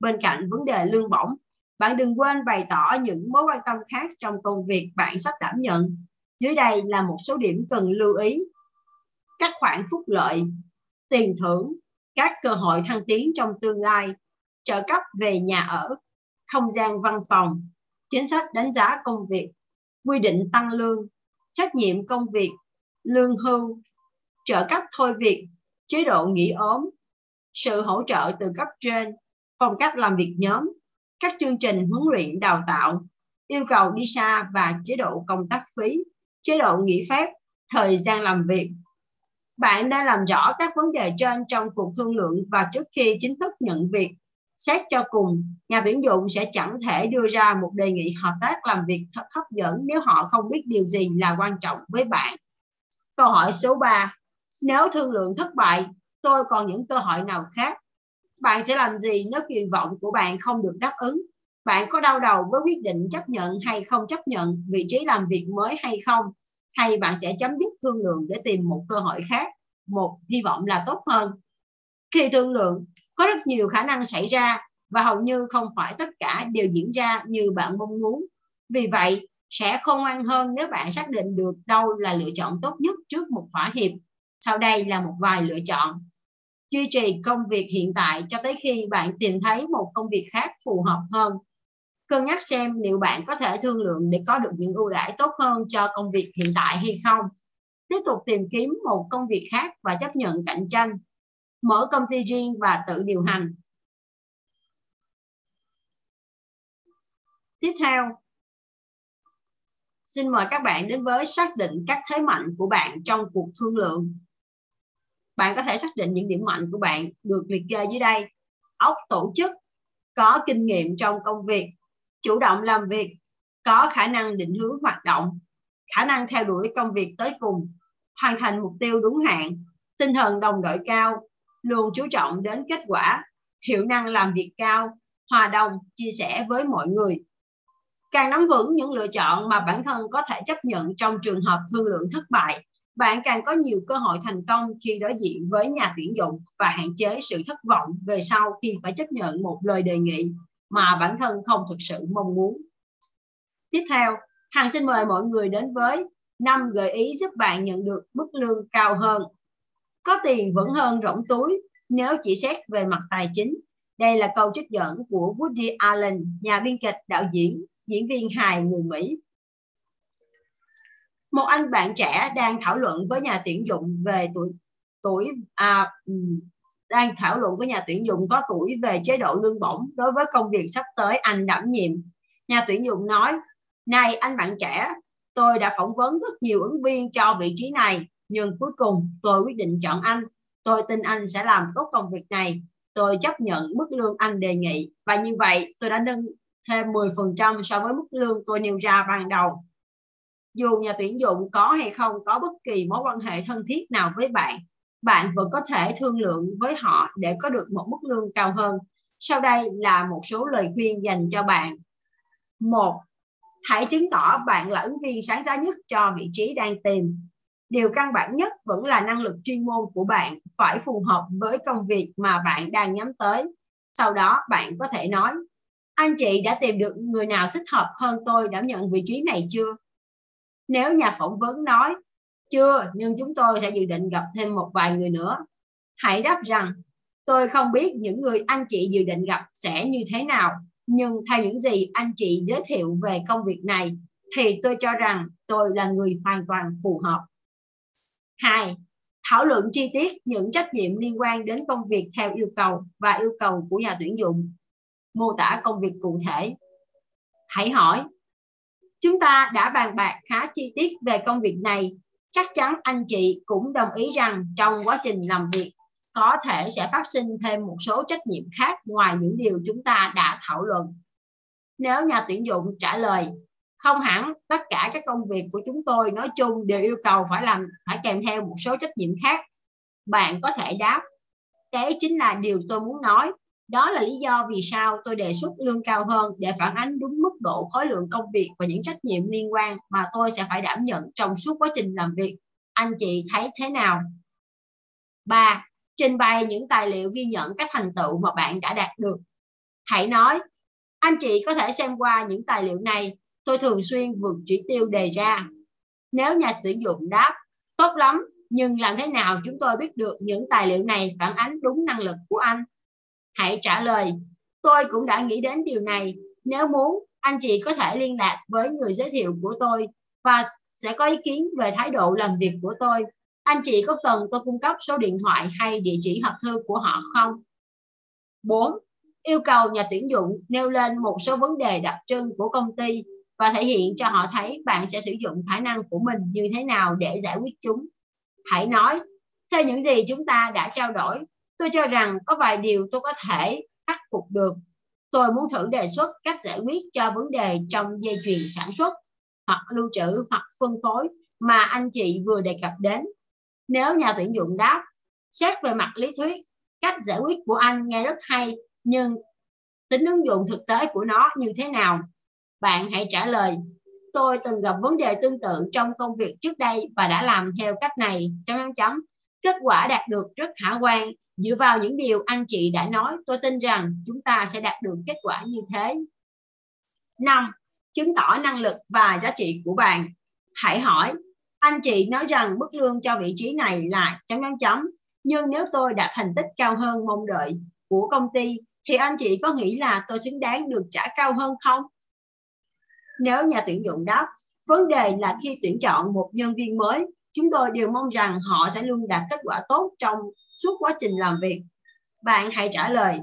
bên cạnh vấn đề lương bổng bạn đừng quên bày tỏ những mối quan tâm khác trong công việc bạn sắp đảm nhận dưới đây là một số điểm cần lưu ý các khoản phúc lợi tiền thưởng các cơ hội thăng tiến trong tương lai trợ cấp về nhà ở không gian văn phòng chính sách đánh giá công việc quy định tăng lương trách nhiệm công việc lương hưu trợ cấp thôi việc chế độ nghỉ ốm sự hỗ trợ từ cấp trên phong cách làm việc nhóm, các chương trình huấn luyện đào tạo, yêu cầu đi xa và chế độ công tác phí, chế độ nghỉ phép, thời gian làm việc. Bạn nên làm rõ các vấn đề trên trong cuộc thương lượng và trước khi chính thức nhận việc. Xét cho cùng, nhà tuyển dụng sẽ chẳng thể đưa ra một đề nghị hợp tác làm việc thật hấp dẫn nếu họ không biết điều gì là quan trọng với bạn. Câu hỏi số 3. Nếu thương lượng thất bại, tôi còn những cơ hội nào khác? Bạn sẽ làm gì nếu kỳ vọng của bạn không được đáp ứng? Bạn có đau đầu với quyết định chấp nhận hay không chấp nhận vị trí làm việc mới hay không? Hay bạn sẽ chấm dứt thương lượng để tìm một cơ hội khác, một hy vọng là tốt hơn? Khi thương lượng, có rất nhiều khả năng xảy ra và hầu như không phải tất cả đều diễn ra như bạn mong muốn. Vì vậy, sẽ khôn ngoan hơn nếu bạn xác định được đâu là lựa chọn tốt nhất trước một thỏa hiệp. Sau đây là một vài lựa chọn. Duy trì công việc hiện tại cho tới khi bạn tìm thấy một công việc khác phù hợp hơn. Cân nhắc xem liệu bạn có thể thương lượng để có được những ưu đãi tốt hơn cho công việc hiện tại hay không. Tiếp tục tìm kiếm một công việc khác và chấp nhận cạnh tranh. Mở công ty riêng và tự điều hành. Tiếp theo, xin mời các bạn đến với xác định các thế mạnh của bạn trong cuộc thương lượng. Bạn có thể xác định những điểm mạnh của bạn được liệt kê dưới đây. Ốc tổ chức, có kinh nghiệm trong công việc, chủ động làm việc, có khả năng định hướng hoạt động, khả năng theo đuổi công việc tới cùng, hoàn thành mục tiêu đúng hạn, tinh thần đồng đội cao, luôn chú trọng đến kết quả, hiệu năng làm việc cao, hòa đồng, chia sẻ với mọi người. Càng nắm vững những lựa chọn mà bản thân có thể chấp nhận trong trường hợp thương lượng thất bại, bạn càng có nhiều cơ hội thành công khi đối diện với nhà tuyển dụng và hạn chế sự thất vọng về sau khi phải chấp nhận một lời đề nghị mà bản thân không thực sự mong muốn. Tiếp theo, Hằng xin mời mọi người đến với năm gợi ý giúp bạn nhận được mức lương cao hơn. Có tiền vẫn hơn rỗng túi nếu chỉ xét về mặt tài chính. Đây là câu trích dẫn của Woody Allen, nhà biên kịch, đạo diễn, diễn viên hài người Mỹ. Một anh bạn trẻ đang thảo luận với nhà tuyển dụng về tuổi tuổi à, ừ, đang thảo luận với nhà tuyển dụng có tuổi về chế độ lương bổng đối với công việc sắp tới anh đảm nhiệm. Nhà tuyển dụng nói, này anh bạn trẻ, tôi đã phỏng vấn rất nhiều ứng viên cho vị trí này, nhưng cuối cùng tôi quyết định chọn anh. Tôi tin anh sẽ làm tốt công việc này. Tôi chấp nhận mức lương anh đề nghị và như vậy tôi đã nâng thêm 10% so với mức lương tôi nêu ra ban đầu. Dù nhà tuyển dụng có hay không có bất kỳ mối quan hệ thân thiết nào với bạn, bạn vẫn có thể thương lượng với họ để có được một mức lương cao hơn. Sau đây là một số lời khuyên dành cho bạn. Một, hãy chứng tỏ bạn là ứng viên sáng giá nhất cho vị trí đang tìm. Điều căn bản nhất vẫn là năng lực chuyên môn của bạn phải phù hợp với công việc mà bạn đang nhắm tới. Sau đó bạn có thể nói, anh chị đã tìm được người nào thích hợp hơn tôi đảm nhận vị trí này chưa? Nếu nhà phỏng vấn nói, chưa, nhưng chúng tôi sẽ dự định gặp thêm một vài người nữa. Hãy đáp rằng, tôi không biết những người anh chị dự định gặp sẽ như thế nào, nhưng theo những gì anh chị giới thiệu về công việc này, thì tôi cho rằng tôi là người hoàn toàn phù hợp. 2. Thảo luận chi tiết những trách nhiệm liên quan đến công việc theo yêu cầu và yêu cầu của nhà tuyển dụng. Mô tả công việc cụ thể. Hãy hỏi, chúng ta đã bàn bạc khá chi tiết về công việc này chắc chắn anh chị cũng đồng ý rằng trong quá trình làm việc có thể sẽ phát sinh thêm một số trách nhiệm khác ngoài những điều chúng ta đã thảo luận. Nếu nhà tuyển dụng trả lời không hẳn tất cả các công việc của chúng tôi nói chung đều yêu cầu phải làm phải kèm theo một số trách nhiệm khác. Bạn có thể đáp, đấy chính là điều tôi muốn nói. Đó là lý do vì sao tôi đề xuất lương cao hơn để phản ánh đúng mức độ khối lượng công việc và những trách nhiệm liên quan mà tôi sẽ phải đảm nhận trong suốt quá trình làm việc. Anh chị thấy thế nào? 3. Trình bày những tài liệu ghi nhận các thành tựu mà bạn đã đạt được. Hãy nói, anh chị có thể xem qua những tài liệu này, tôi thường xuyên vượt chỉ tiêu đề ra. Nếu nhà tuyển dụng đáp, tốt lắm, nhưng làm thế nào chúng tôi biết được những tài liệu này phản ánh đúng năng lực của anh? Hãy trả lời, tôi cũng đã nghĩ đến điều này. Nếu muốn, anh chị có thể liên lạc với người giới thiệu của tôi và sẽ có ý kiến về thái độ làm việc của tôi. Anh chị có cần tôi cung cấp số điện thoại hay địa chỉ hộp thư của họ không? 4. Yêu cầu nhà tuyển dụng nêu lên một số vấn đề đặc trưng của công ty và thể hiện cho họ thấy bạn sẽ sử dụng khả năng của mình như thế nào để giải quyết chúng. Hãy nói, theo những gì chúng ta đã trao đổi tôi cho rằng có vài điều tôi có thể khắc phục được. Tôi muốn thử đề xuất cách giải quyết cho vấn đề trong dây chuyền sản xuất hoặc lưu trữ hoặc phân phối mà anh chị vừa đề cập đến. Nếu nhà tuyển dụng đáp xét về mặt lý thuyết cách giải quyết của anh nghe rất hay nhưng tính ứng dụng thực tế của nó như thế nào? Bạn hãy trả lời, tôi từng gặp vấn đề tương tự trong công việc trước đây và đã làm theo cách này. Chấm chấm chấm. Kết quả đạt được rất khả quan. Dựa vào những điều anh chị đã nói, tôi tin rằng chúng ta sẽ đạt được kết quả như thế. Năm, chứng tỏ năng lực và giá trị của bạn. Hãy hỏi, anh chị nói rằng mức lương cho vị trí này là chấm chấm chấm. Nhưng nếu tôi đạt thành tích cao hơn mong đợi của công ty, thì anh chị có nghĩ là tôi xứng đáng được trả cao hơn không? Nếu nhà tuyển dụng đáp, vấn đề là khi tuyển chọn một nhân viên mới, chúng tôi đều mong rằng họ sẽ luôn đạt kết quả tốt trong suốt quá trình làm việc. Bạn hãy trả lời,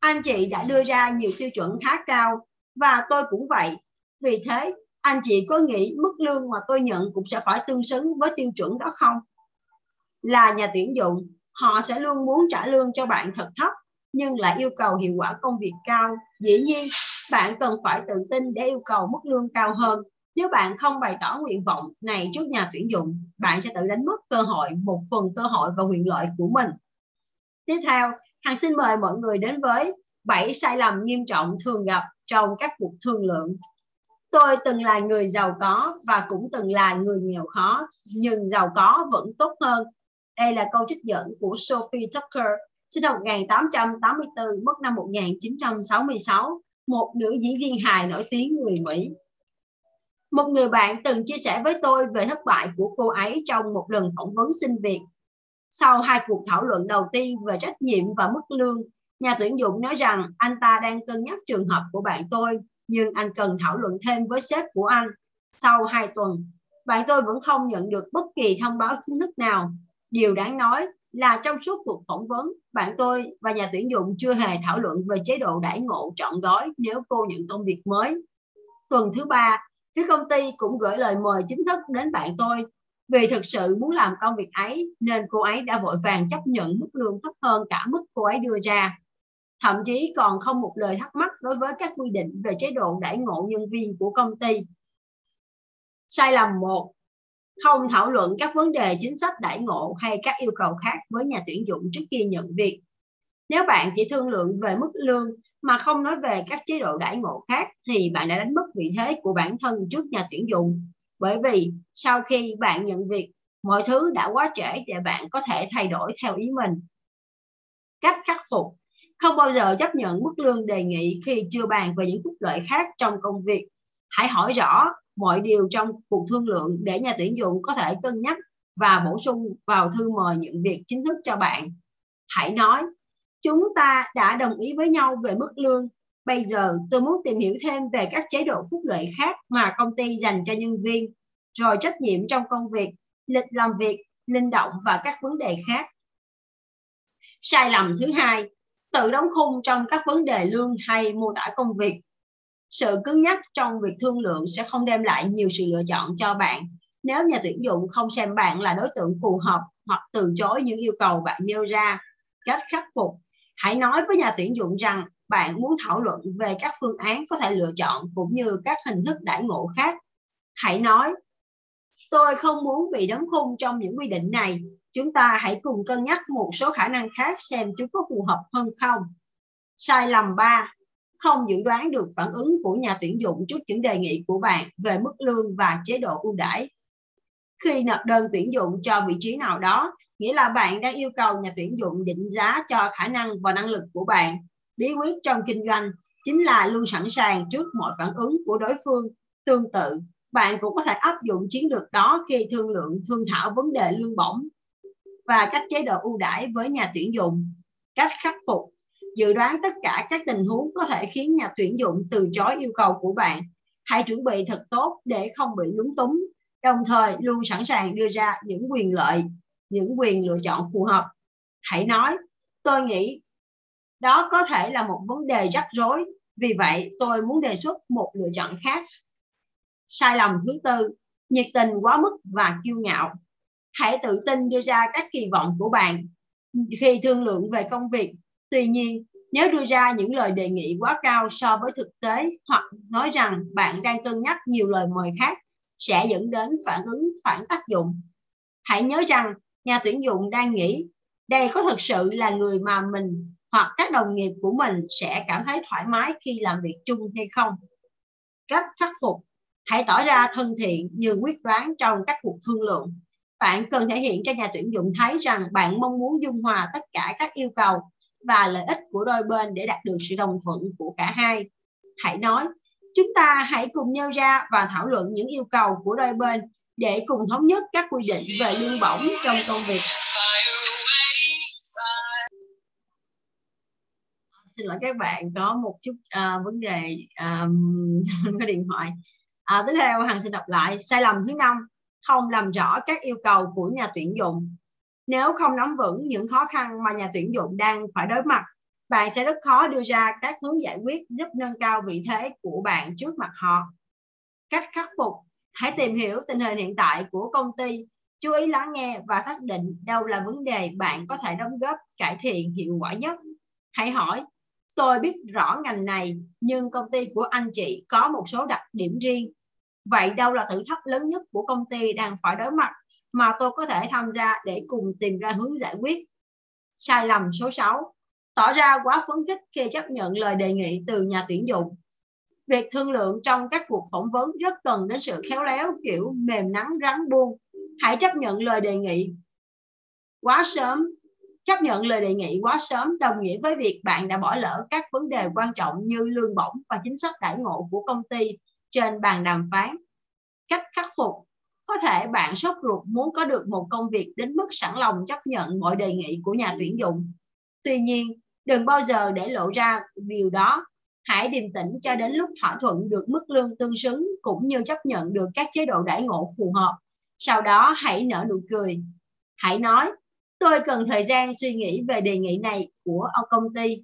anh chị đã đưa ra nhiều tiêu chuẩn khá cao và tôi cũng vậy. Vì thế, anh chị có nghĩ mức lương mà tôi nhận cũng sẽ phải tương xứng với tiêu chuẩn đó không? Là nhà tuyển dụng, họ sẽ luôn muốn trả lương cho bạn thật thấp nhưng lại yêu cầu hiệu quả công việc cao. Dĩ nhiên, bạn cần phải tự tin để yêu cầu mức lương cao hơn. Nếu bạn không bày tỏ nguyện vọng này trước nhà tuyển dụng, bạn sẽ tự đánh mất cơ hội, một phần cơ hội và quyền lợi của mình. Tiếp theo, hằng xin mời mọi người đến với 7 sai lầm nghiêm trọng thường gặp trong các cuộc thương lượng. Tôi từng là người giàu có và cũng từng là người nghèo khó, nhưng giàu có vẫn tốt hơn. Đây là câu trích dẫn của Sophie Tucker sinh năm 1884 mất năm 1966 một nữ diễn viên hài nổi tiếng người Mỹ. Một người bạn từng chia sẻ với tôi về thất bại của cô ấy trong một lần phỏng vấn xin việc. Sau hai cuộc thảo luận đầu tiên về trách nhiệm và mức lương, nhà tuyển dụng nói rằng anh ta đang cân nhắc trường hợp của bạn tôi, nhưng anh cần thảo luận thêm với sếp của anh sau hai tuần. Bạn tôi vẫn không nhận được bất kỳ thông báo chính thức nào. Điều đáng nói là trong suốt cuộc phỏng vấn, bạn tôi và nhà tuyển dụng chưa hề thảo luận về chế độ đãi ngộ trọn gói nếu cô nhận công việc mới. Tuần thứ ba, phía công ty cũng gửi lời mời chính thức đến bạn tôi. Vì thực sự muốn làm công việc ấy, nên cô ấy đã vội vàng chấp nhận mức lương thấp hơn cả mức cô ấy đưa ra. Thậm chí còn không một lời thắc mắc đối với các quy định về chế độ đãi ngộ nhân viên của công ty. Sai lầm một không thảo luận các vấn đề chính sách đãi ngộ hay các yêu cầu khác với nhà tuyển dụng trước khi nhận việc. Nếu bạn chỉ thương lượng về mức lương mà không nói về các chế độ đãi ngộ khác thì bạn đã đánh mất vị thế của bản thân trước nhà tuyển dụng. Bởi vì sau khi bạn nhận việc, mọi thứ đã quá trễ để bạn có thể thay đổi theo ý mình. Cách khắc phục. Không bao giờ chấp nhận mức lương đề nghị khi chưa bàn về những phúc lợi khác trong công việc. Hãy hỏi rõ mọi điều trong cuộc thương lượng để nhà tuyển dụng có thể cân nhắc và bổ sung vào thư mời nhận việc chính thức cho bạn. Hãy nói, chúng ta đã đồng ý với nhau về mức lương. Bây giờ tôi muốn tìm hiểu thêm về các chế độ phúc lợi khác mà công ty dành cho nhân viên, rồi trách nhiệm trong công việc, lịch làm việc, linh động và các vấn đề khác. Sai lầm thứ hai, tự đóng khung trong các vấn đề lương hay mô tả công việc sự cứng nhắc trong việc thương lượng sẽ không đem lại nhiều sự lựa chọn cho bạn. Nếu nhà tuyển dụng không xem bạn là đối tượng phù hợp hoặc từ chối những yêu cầu bạn nêu ra cách khắc phục, hãy nói với nhà tuyển dụng rằng bạn muốn thảo luận về các phương án có thể lựa chọn cũng như các hình thức đãi ngộ khác. Hãy nói, tôi không muốn bị đóng khung trong những quy định này. Chúng ta hãy cùng cân nhắc một số khả năng khác xem chúng có phù hợp hơn không. Sai lầm 3 không dự đoán được phản ứng của nhà tuyển dụng trước những đề nghị của bạn về mức lương và chế độ ưu đãi. Khi nộp đơn tuyển dụng cho vị trí nào đó, nghĩa là bạn đang yêu cầu nhà tuyển dụng định giá cho khả năng và năng lực của bạn. Bí quyết trong kinh doanh chính là luôn sẵn sàng trước mọi phản ứng của đối phương tương tự. Bạn cũng có thể áp dụng chiến lược đó khi thương lượng, thương thảo vấn đề lương bổng và các chế độ ưu đãi với nhà tuyển dụng. Cách khắc phục dự đoán tất cả các tình huống có thể khiến nhà tuyển dụng từ chối yêu cầu của bạn. Hãy chuẩn bị thật tốt để không bị lúng túng, đồng thời luôn sẵn sàng đưa ra những quyền lợi, những quyền lựa chọn phù hợp. Hãy nói, tôi nghĩ đó có thể là một vấn đề rắc rối, vì vậy tôi muốn đề xuất một lựa chọn khác. Sai lầm thứ tư, nhiệt tình quá mức và kiêu ngạo. Hãy tự tin đưa ra các kỳ vọng của bạn. Khi thương lượng về công việc tuy nhiên, nếu đưa ra những lời đề nghị quá cao so với thực tế hoặc nói rằng bạn đang cân nhắc nhiều lời mời khác, sẽ dẫn đến phản ứng phản tác dụng. Hãy nhớ rằng, nhà tuyển dụng đang nghĩ đây có thực sự là người mà mình hoặc các đồng nghiệp của mình sẽ cảm thấy thoải mái khi làm việc chung hay không. Cách khắc phục. Hãy tỏ ra thân thiện như quyết đoán trong các cuộc thương lượng. Bạn cần thể hiện cho nhà tuyển dụng thấy rằng bạn mong muốn dung hòa tất cả các yêu cầu và lợi ích của đôi bên để đạt được sự đồng thuận của cả hai. Hãy nói chúng ta hãy cùng nêu ra và thảo luận những yêu cầu của đôi bên để cùng thống nhất các quy định về lương bổng trong công việc. Xin lỗi các bạn có một chút uh, vấn đề à, um, cái điện thoại. À, tiếp theo hằng xin đọc lại. Sai lầm thứ năm không làm rõ các yêu cầu của nhà tuyển dụng nếu không nắm vững những khó khăn mà nhà tuyển dụng đang phải đối mặt, bạn sẽ rất khó đưa ra các hướng giải quyết giúp nâng cao vị thế của bạn trước mặt họ. Cách khắc phục, hãy tìm hiểu tình hình hiện tại của công ty, chú ý lắng nghe và xác định đâu là vấn đề bạn có thể đóng góp cải thiện hiệu quả nhất. Hãy hỏi, tôi biết rõ ngành này, nhưng công ty của anh chị có một số đặc điểm riêng. Vậy đâu là thử thách lớn nhất của công ty đang phải đối mặt mà tôi có thể tham gia để cùng tìm ra hướng giải quyết. Sai lầm số 6 tỏ ra quá phấn khích khi chấp nhận lời đề nghị từ nhà tuyển dụng. Việc thương lượng trong các cuộc phỏng vấn rất cần đến sự khéo léo, kiểu mềm nắng, rắn buông. Hãy chấp nhận lời đề nghị quá sớm. Chấp nhận lời đề nghị quá sớm đồng nghĩa với việc bạn đã bỏ lỡ các vấn đề quan trọng như lương bổng và chính sách đãi ngộ của công ty trên bàn đàm phán. Cách khắc phục có thể bạn sốt ruột muốn có được một công việc đến mức sẵn lòng chấp nhận mọi đề nghị của nhà tuyển dụng. Tuy nhiên, đừng bao giờ để lộ ra điều đó. Hãy điềm tĩnh cho đến lúc thỏa thuận được mức lương tương xứng cũng như chấp nhận được các chế độ đãi ngộ phù hợp. Sau đó hãy nở nụ cười. Hãy nói, tôi cần thời gian suy nghĩ về đề nghị này của ông công ty.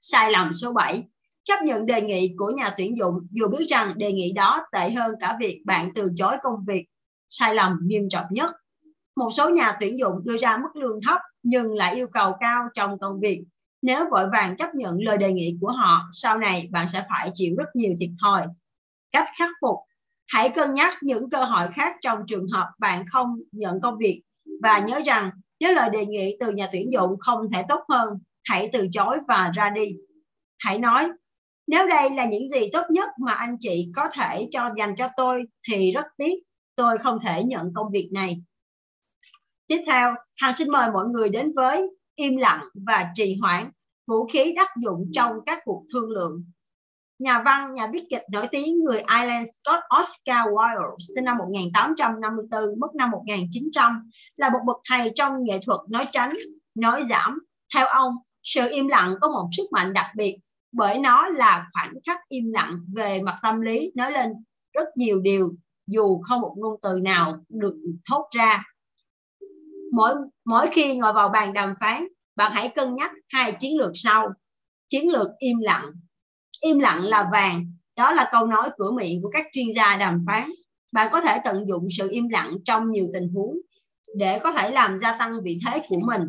Sai lầm số 7 chấp nhận đề nghị của nhà tuyển dụng, dù biết rằng đề nghị đó tệ hơn cả việc bạn từ chối công việc sai lầm nghiêm trọng nhất. Một số nhà tuyển dụng đưa ra mức lương thấp nhưng lại yêu cầu cao trong công việc. Nếu vội vàng chấp nhận lời đề nghị của họ, sau này bạn sẽ phải chịu rất nhiều thiệt thòi. Cách khắc phục, hãy cân nhắc những cơ hội khác trong trường hợp bạn không nhận công việc và nhớ rằng nếu lời đề nghị từ nhà tuyển dụng không thể tốt hơn, hãy từ chối và ra đi. Hãy nói nếu đây là những gì tốt nhất mà anh chị có thể cho dành cho tôi thì rất tiếc, tôi không thể nhận công việc này. Tiếp theo, hằng xin mời mọi người đến với im lặng và trì hoãn vũ khí đắc dụng trong các cuộc thương lượng. Nhà văn, nhà viết kịch nổi tiếng người Ireland Scott Oscar Wilde sinh năm 1854 mất năm 1900 là một bậc thầy trong nghệ thuật nói tránh, nói giảm. Theo ông, sự im lặng có một sức mạnh đặc biệt bởi nó là khoảnh khắc im lặng về mặt tâm lý, nói lên rất nhiều điều dù không một ngôn từ nào được thốt ra. Mỗi mỗi khi ngồi vào bàn đàm phán, bạn hãy cân nhắc hai chiến lược sau. Chiến lược im lặng. Im lặng là vàng, đó là câu nói cửa miệng của các chuyên gia đàm phán. Bạn có thể tận dụng sự im lặng trong nhiều tình huống để có thể làm gia tăng vị thế của mình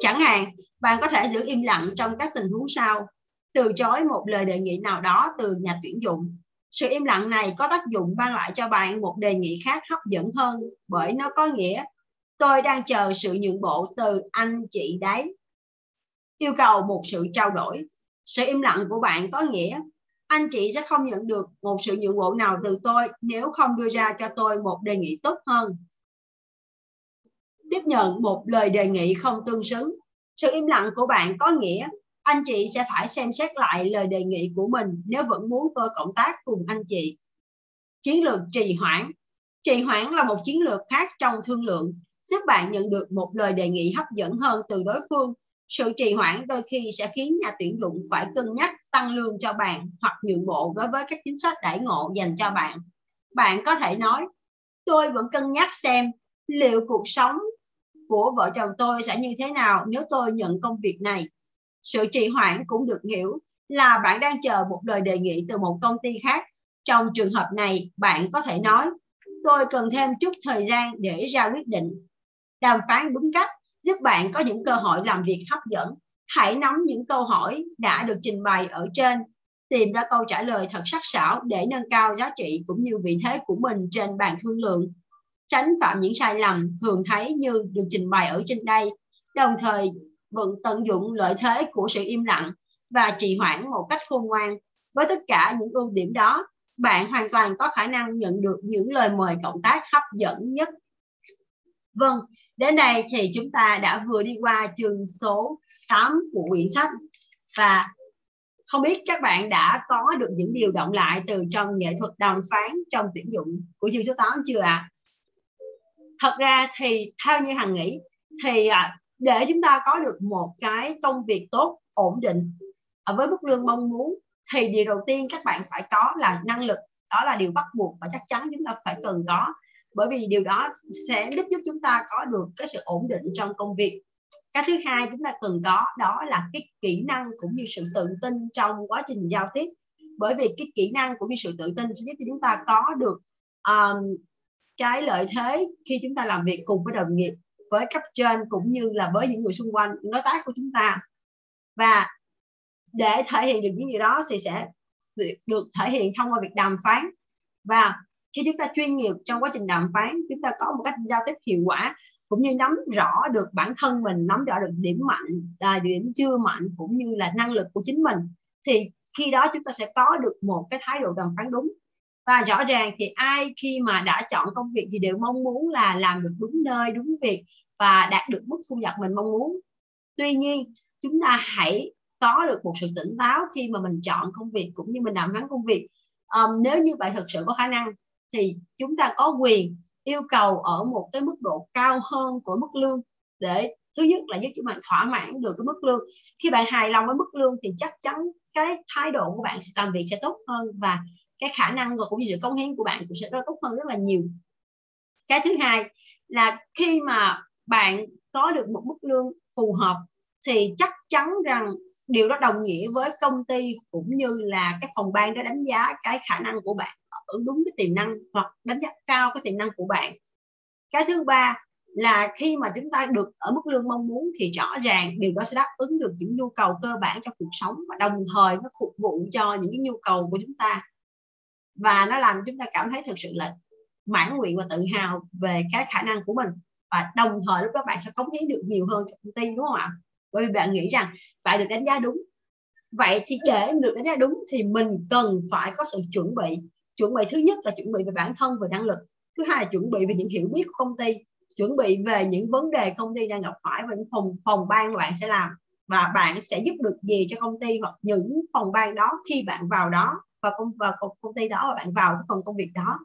chẳng hạn, bạn có thể giữ im lặng trong các tình huống sau. Từ chối một lời đề nghị nào đó từ nhà tuyển dụng. Sự im lặng này có tác dụng mang lại cho bạn một đề nghị khác hấp dẫn hơn bởi nó có nghĩa, tôi đang chờ sự nhượng bộ từ anh chị đấy. Yêu cầu một sự trao đổi. Sự im lặng của bạn có nghĩa, anh chị sẽ không nhận được một sự nhượng bộ nào từ tôi nếu không đưa ra cho tôi một đề nghị tốt hơn tiếp nhận một lời đề nghị không tương xứng. Sự im lặng của bạn có nghĩa anh chị sẽ phải xem xét lại lời đề nghị của mình nếu vẫn muốn tôi cộng tác cùng anh chị. Chiến lược trì hoãn. Trì hoãn là một chiến lược khác trong thương lượng, giúp bạn nhận được một lời đề nghị hấp dẫn hơn từ đối phương. Sự trì hoãn đôi khi sẽ khiến nhà tuyển dụng phải cân nhắc tăng lương cho bạn hoặc nhượng bộ đối với các chính sách đãi ngộ dành cho bạn. Bạn có thể nói, tôi vẫn cân nhắc xem liệu cuộc sống của vợ chồng tôi sẽ như thế nào nếu tôi nhận công việc này? Sự trì hoãn cũng được hiểu là bạn đang chờ một lời đề nghị từ một công ty khác. Trong trường hợp này, bạn có thể nói, tôi cần thêm chút thời gian để ra quyết định. Đàm phán đúng cách, giúp bạn có những cơ hội làm việc hấp dẫn. Hãy nắm những câu hỏi đã được trình bày ở trên, tìm ra câu trả lời thật sắc sảo để nâng cao giá trị cũng như vị thế của mình trên bàn thương lượng tránh phạm những sai lầm thường thấy như được trình bày ở trên đây đồng thời vẫn tận dụng lợi thế của sự im lặng và trì hoãn một cách khôn ngoan với tất cả những ưu điểm đó, bạn hoàn toàn có khả năng nhận được những lời mời cộng tác hấp dẫn nhất vâng đến đây thì chúng ta đã vừa đi qua chương số 8 của quyển sách và không biết các bạn đã có được những điều động lại từ trong nghệ thuật đàm phán trong tuyển dụng của chương số 8 chưa ạ? À? Thật ra thì theo như Hằng nghĩ thì à, để chúng ta có được một cái công việc tốt, ổn định à, với mức lương mong muốn thì điều đầu tiên các bạn phải có là năng lực. Đó là điều bắt buộc và chắc chắn chúng ta phải cần có. Bởi vì điều đó sẽ giúp giúp chúng ta có được cái sự ổn định trong công việc. Cái thứ hai chúng ta cần có đó là cái kỹ năng cũng như sự tự tin trong quá trình giao tiếp. Bởi vì cái kỹ năng cũng như sự tự tin sẽ giúp cho chúng ta có được um, cái lợi thế khi chúng ta làm việc cùng với đồng nghiệp, với cấp trên cũng như là với những người xung quanh, đối tác của chúng ta. Và để thể hiện được những điều đó thì sẽ được thể hiện thông qua việc đàm phán. Và khi chúng ta chuyên nghiệp trong quá trình đàm phán, chúng ta có một cách giao tiếp hiệu quả, cũng như nắm rõ được bản thân mình, nắm rõ được điểm mạnh là điểm chưa mạnh, cũng như là năng lực của chính mình, thì khi đó chúng ta sẽ có được một cái thái độ đàm phán đúng và rõ ràng thì ai khi mà đã chọn công việc thì đều mong muốn là làm được đúng nơi đúng việc và đạt được mức thu nhập mình mong muốn. Tuy nhiên chúng ta hãy có được một sự tỉnh táo khi mà mình chọn công việc cũng như mình đàm phán công việc. Um, nếu như bạn thực sự có khả năng thì chúng ta có quyền yêu cầu ở một cái mức độ cao hơn của mức lương để thứ nhất là giúp cho bạn thỏa mãn được cái mức lương. Khi bạn hài lòng với mức lương thì chắc chắn cái thái độ của bạn làm việc sẽ tốt hơn và cái khả năng và cũng như sự công hiến của bạn cũng sẽ rất tốt hơn rất là nhiều. Cái thứ hai là khi mà bạn có được một mức lương phù hợp thì chắc chắn rằng điều đó đồng nghĩa với công ty cũng như là cái phòng ban đã đánh giá cái khả năng của bạn ở đúng cái tiềm năng hoặc đánh giá cao cái tiềm năng của bạn. Cái thứ ba là khi mà chúng ta được ở mức lương mong muốn thì rõ ràng điều đó sẽ đáp ứng được những nhu cầu cơ bản trong cuộc sống và đồng thời nó phục vụ cho những cái nhu cầu của chúng ta và nó làm chúng ta cảm thấy thực sự là mãn nguyện và tự hào về cái khả năng của mình. Và đồng thời lúc đó bạn sẽ cống hiến được nhiều hơn cho công ty, đúng không ạ? Bởi vì bạn nghĩ rằng bạn được đánh giá đúng. Vậy thì để được đánh giá đúng thì mình cần phải có sự chuẩn bị. Chuẩn bị thứ nhất là chuẩn bị về bản thân, về năng lực. Thứ hai là chuẩn bị về những hiểu biết của công ty. Chuẩn bị về những vấn đề công ty đang gặp phải và những phòng phòng ban mà bạn sẽ làm. Và bạn sẽ giúp được gì cho công ty hoặc những phòng ban đó khi bạn vào đó? Và công, vào công ty đó và bạn vào cái phần công việc đó.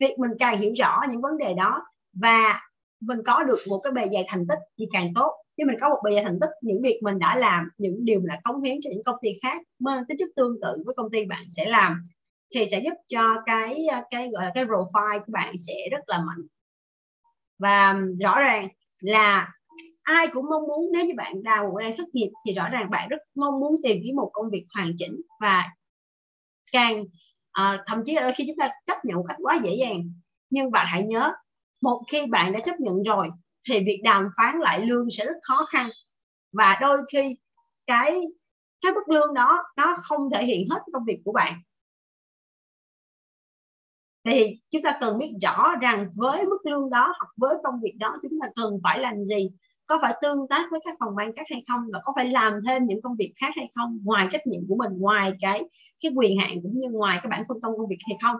Việc mình càng hiểu rõ những vấn đề đó và mình có được một cái bề dày thành tích thì càng tốt. Chứ mình có một bề dày thành tích, những việc mình đã làm, những điều mình đã cống hiến cho những công ty khác mang tính chất tương tự với công ty bạn sẽ làm thì sẽ giúp cho cái cái, gọi là, cái profile của bạn sẽ rất là mạnh. Và rõ ràng là ai cũng mong muốn, nếu như bạn đang đang thất nghiệp thì rõ ràng bạn rất mong muốn tìm kiếm một công việc hoàn chỉnh và càng à, thậm chí là đôi khi chúng ta chấp nhận một cách quá dễ dàng. Nhưng bạn hãy nhớ một khi bạn đã chấp nhận rồi thì việc đàm phán lại lương sẽ rất khó khăn. Và đôi khi cái cái mức lương đó nó không thể hiện hết công việc của bạn. Thì chúng ta cần biết rõ rằng với mức lương đó hoặc với công việc đó chúng ta cần phải làm gì? Có phải tương tác với các phòng ban khác hay không và có phải làm thêm những công việc khác hay không ngoài trách nhiệm của mình ngoài cái cái quyền hạn cũng như ngoài cái bản phân công công việc hay không?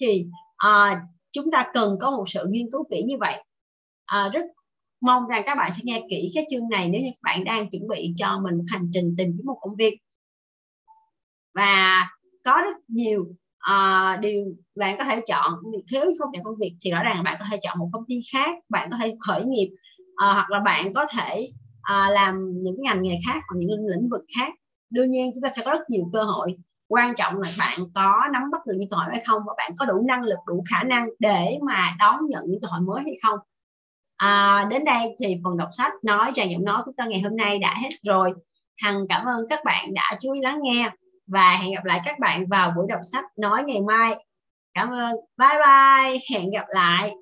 Thì à, chúng ta cần có một sự nghiên cứu kỹ như vậy. À, rất mong rằng các bạn sẽ nghe kỹ cái chương này nếu như các bạn đang chuẩn bị cho mình một hành trình tìm kiếm một công việc. Và có rất nhiều uh, điều bạn có thể chọn. Nếu không chọn công việc thì rõ ràng bạn có thể chọn một công ty khác bạn có thể khởi nghiệp à, hoặc là bạn có thể à, làm những ngành nghề khác hoặc những lĩnh vực khác. Đương nhiên chúng ta sẽ có rất nhiều cơ hội. Quan trọng là bạn có nắm bắt được những cơ hội hay không và bạn có đủ năng lực đủ khả năng để mà đón nhận những cơ hội mới hay không. À, đến đây thì phần đọc sách nói tràn giọng nói của ta ngày hôm nay đã hết rồi. Hằng cảm ơn các bạn đã chú ý lắng nghe và hẹn gặp lại các bạn vào buổi đọc sách nói ngày mai. Cảm ơn. Bye bye. Hẹn gặp lại.